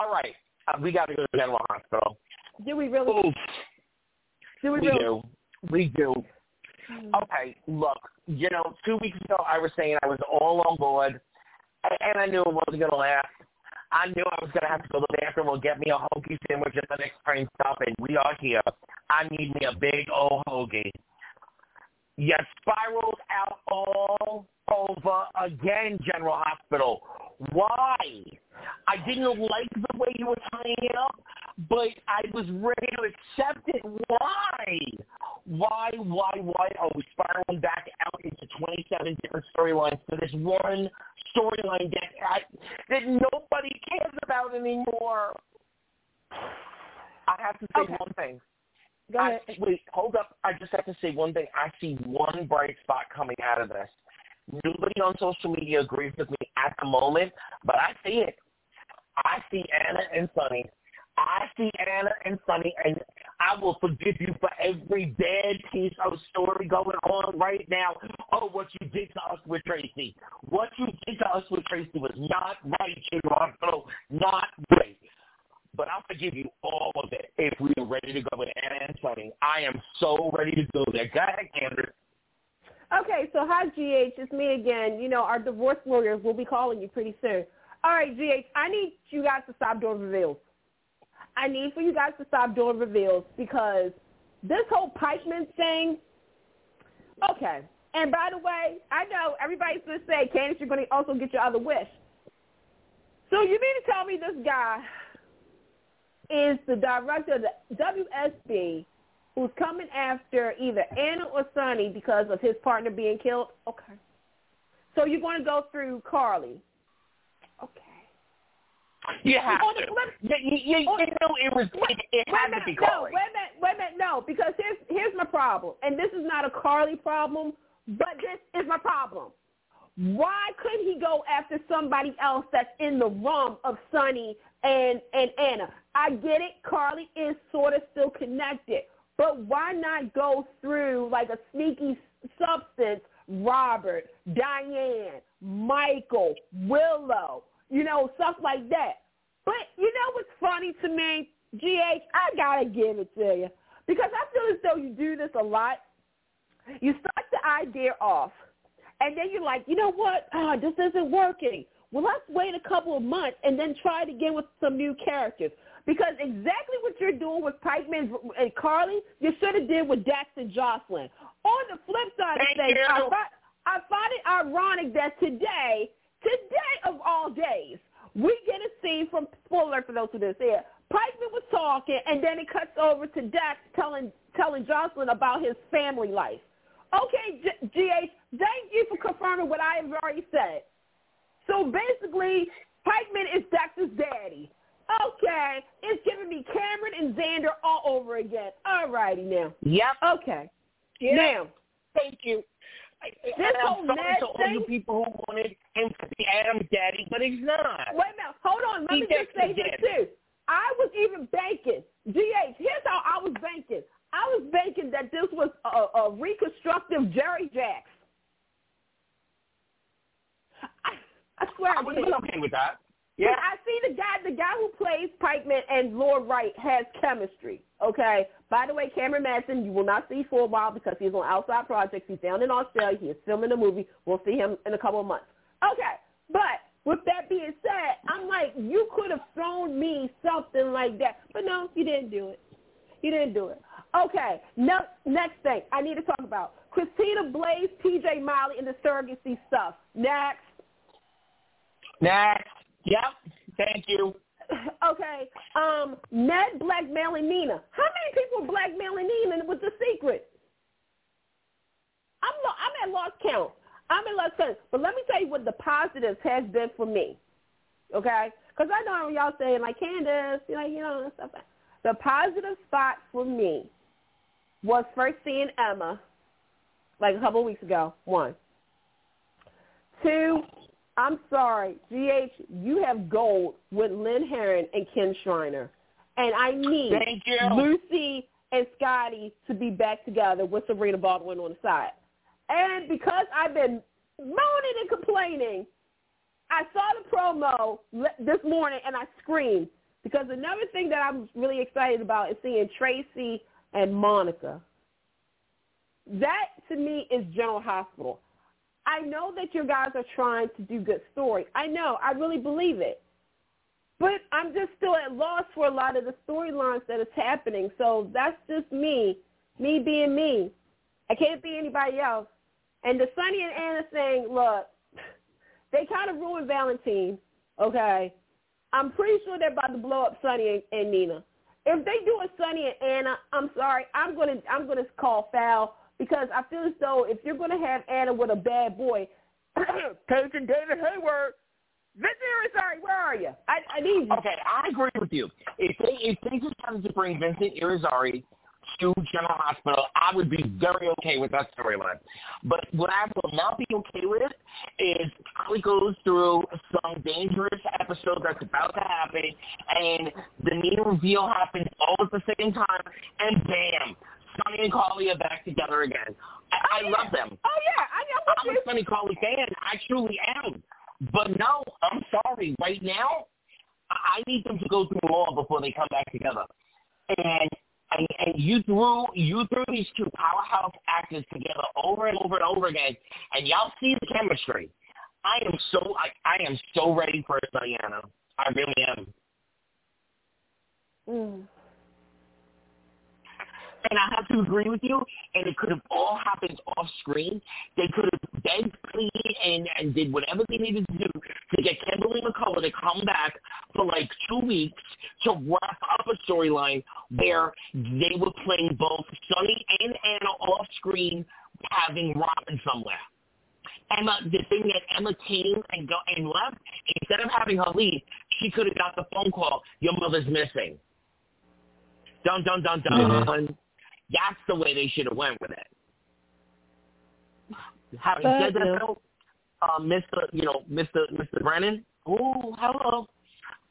All right, uh, we got to go to the General Hospital. Do we really? Oof, Do we, we really? do. We do. Okay, look, you know, two weeks ago I was saying I was all on board, and I knew it wasn't going to last. I knew I was going to have to go to the bathroom and get me a hoagie sandwich at the next train stop, and we are here. I need me a big old hoagie. You spiraled out all over again, General Hospital. Why? I didn't like the way you were tying it up, but I was ready to accept it. Why? Why, why, why are we spiraling back out into 27 different storylines for this one storyline that, I, that nobody cares about anymore? I have to say Okay. one thing. Go I, wait, hold up. I just have to say one thing. I see one bright spot coming out of this. Nobody on social media agrees with me at the moment, but I see it. I see Anna and Sonny. I see Anna and Sonny, and I will forgive you for every bad piece of story going on right now. Oh, what you did to us with Tracy. What you did to us with Tracy was not right, Hospital. Not right. But I'll forgive you all of it if we are ready to go with Anna and Sonny. I am so ready to go there. Go ahead, Candace. Okay, so hi GH, it's me again. You know, our divorce lawyers will be calling you pretty soon. All right, GH, I need you guys to stop doing reveals. I need for you guys to stop doing reveals because this whole Pikeman thing, okay. And by the way, I know everybody's going to say, Candace, you're going to also get your other wish. So you mean to tell me this guy is the director of the WSB who's coming after either Anna or Sonny because of his partner being killed? Okay. So you're going to go through Carly. You have to. You, you, you, know it was it, it had to be no, Carly. wait a minute, wait a minute, no, because here's here's my problem, and this is not a Carly problem, but this is my problem. Why couldn't he go after somebody else that's in the realm of Sonny and and Anna? I get it, Carly is sort of still connected, but why not go through like a sneaky substance? Robert, Diane, Michael, Willow, you know, stuff like that. But you know what's funny to me, GH? I gotta give it to you because I feel as though you do this a lot. You start the idea off, and then you're like, you know what? Ah, this isn't working. Well, let's wait a couple of months and then try it again with some new characters. Because exactly what you're doing with Pikeman and Carly, you should have did with Dax and Josslyn. On the flip side of things. I, I find it ironic that today, today of all days, we get a scene from spoiler alert for those who didn't see it. Pikeman was talking, and then it cuts over to Dax telling telling Josslyn about his family life. Okay, G- GH, thank you for confirming what I have already said. So basically, Pikeman is Dax's daddy. Okay, it's giving me Cameron and Xander all over again. All righty now. Yep. Okay. Yeah. Now, Thank you. I, This whole sorry to all you people who wanted him to be Adam's daddy, but he's not. Wait a minute. Hold on. Let He me just say this too. I was even banking. GH, here's how I was banking. I was banking that this was a, a reconstructive Jerry Jacks. I, I swear I I have okay with that. Yeah. I see the guy, the guy who plays Pikeman and Laura Wright has chemistry. Okay. By the way, Cameron Mathison, you will not see for a while because he's on outside projects. He's down in Australia. He is filming a movie. We'll see him in a couple of months. Okay. But with that being said, I'm like, you could have thrown me something like that. But no, you didn't do it. You didn't do it. Okay. No, next thing I need to talk about. Kristina Blaze, TJ Miley, and the surrogacy stuff. Next. Next. Yep. Thank you. okay, um, Ned blackmailing Nina. How many people blackmailing Nina with the secret? I'm lo- I'm at lost count. I'm at lost count. But let me tell you what the positives has been for me. Okay, because I know y'all saying like Candace, you know, you know, stuff. The positive spot for me was first seeing Emma, like a couple of weeks ago. One. Two, I'm sorry, GH, you have gold with Lynn Herring and Kin Shriner. And I need Thank you. Lucy and Scotty to be back together with Serena Baldwin on the side. And because I've been moaning and complaining, I saw the promo this morning and I screamed because another thing that I'm really excited about is seeing Tracy and Monica. that to me is General Hospital. I know that you guys are trying to do good story. I know. I really believe it. But I'm just still at loss for a lot of the storylines that is happening. So that's just me, me being me. I can't be anybody else. And the Sonny and Anna saying, look, they kind of ruined Valentine, okay? I'm pretty sure they're about to blow up Sonny and, and Nina. If they do a Sonny and Anna, I'm sorry, I'm gonna I'm gonna call foul because I feel as though if you're gonna have Anna with a bad boy, Peyton David Hayward, Vincent Irizarry, where are you? I, I need you. Okay, I agree with you. If they if they decided to bring Vincent Irizarry to General Hospital, I would be very okay with that storyline. But what I will not be okay with is Holly goes through some dangerous episode that's about to happen, and the Nina reveal happens all at the same time, and bam, Sonny and Carly are back together again. I, Oh, I yeah. love them. Oh yeah, I know I'm a you. Sonny Carly fan. I truly am. But no, I'm sorry. Right now, I need them to go through more before they come back together. And and, and you threw you threw these two powerhouse actors together over and over and over again, and y'all see the chemistry. I am so I, I am so ready for Diana. I really am. Mm. And I have to agree with you, and it could have all happened off screen. They could have begged, pleaded, and, and did whatever they needed to do to get Kimberly McCullough to come back for like two weeks to wrap up a storyline where they were playing both Sonny and Anna off screen having Robin somewhere. Emma, the thing that Emma came and go and left, instead of having her leave, she could have got the phone call, your mother's missing. Dun, dun, dun, dun. Mm-hmm. That's the way they should have went with it. Having But, said that, though, uh, Mr. You know, Mr. Mr. Brennan. Oh, hello.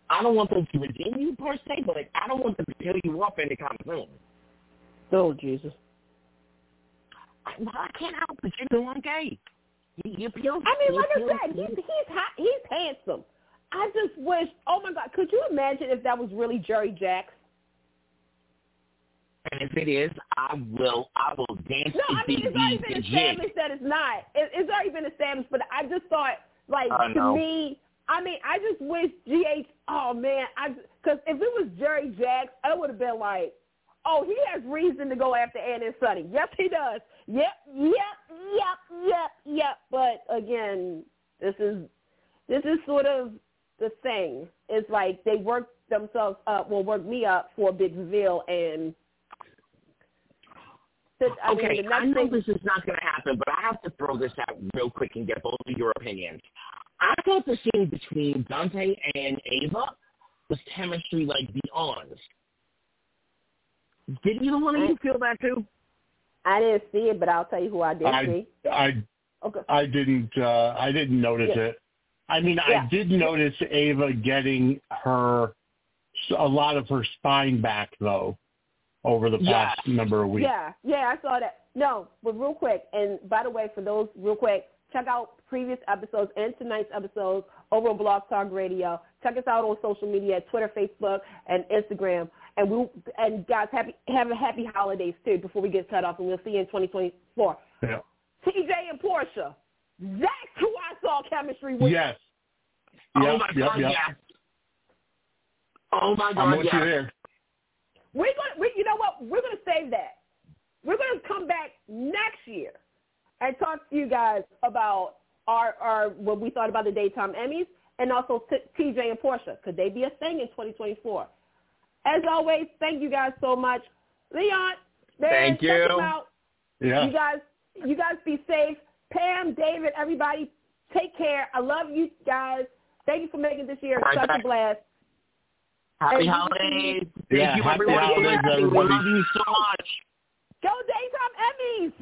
I don't want them to redeem you per se, but I don't want them to kill you off anytime soon. Oh Jesus. I, I can't help it. You're doing gay. You, you appeal. I mean, you like I said, he's he's hot, he's handsome. I just wish. Oh my God, could you imagine if that was really Jerry Jacks? And if it is, I will. I will dance No, I mean it's already been established that it's not. It, it's already been established, but I just thought, like to me, I mean, I just wish GH. Oh man, I because if it was Jerry Jacks, I would have been like, oh, he has reason to go after Anna and Sonny. Yes, he does. Yep, yep, yep, yep, yep. But again, this is this is sort of the thing. It's like they work themselves up, well, work me up for a big reveal, and the, I okay, mean, I know thing, this is not going to happen, but I have to throw this out real quick and get both of your opinions. I thought the scene between Dante and Ava was chemistry like beyond. Did either one of you feel that too? I didn't see it, but I'll tell you who I did I see. I Okay. I didn't uh I didn't notice Yeah. it. I mean, Yeah. I did notice Ava getting her a lot of her spine back though over the past number of weeks. Yeah, yeah, I saw that. No, but real quick, and by the way, for those real quick, check out previous episodes and tonight's episodes over on Blog Talk Radio. Check us out on social media, Twitter, Facebook, and Instagram. And we and guys, happy have a happy holidays too before we get cut off, and we'll see you in 2024. Yeah. TJ and Portia, that's who I saw chemistry with. Yes. oh Yep, my yep, god, yep. yes. Oh my god, I'm god, with yes. you there. We're gonna, we, you know what? We're gonna save that. We're gonna come back next year and talk to you guys about our, our what we thought about the daytime Emmys and also t- TJ and Portia. Could they be a thing in 2024? As always, thank you guys so much, Leon. Man, Thank check you. them out. Yeah. You guys, you guys be safe. Pam, David, everybody, take care. I love you guys. Thank you for making this year Right such back. a blast. Happy holidays. Thank Yeah, you, happy everyone. holidays, We everybody. love you so much. Go daytime Emmys.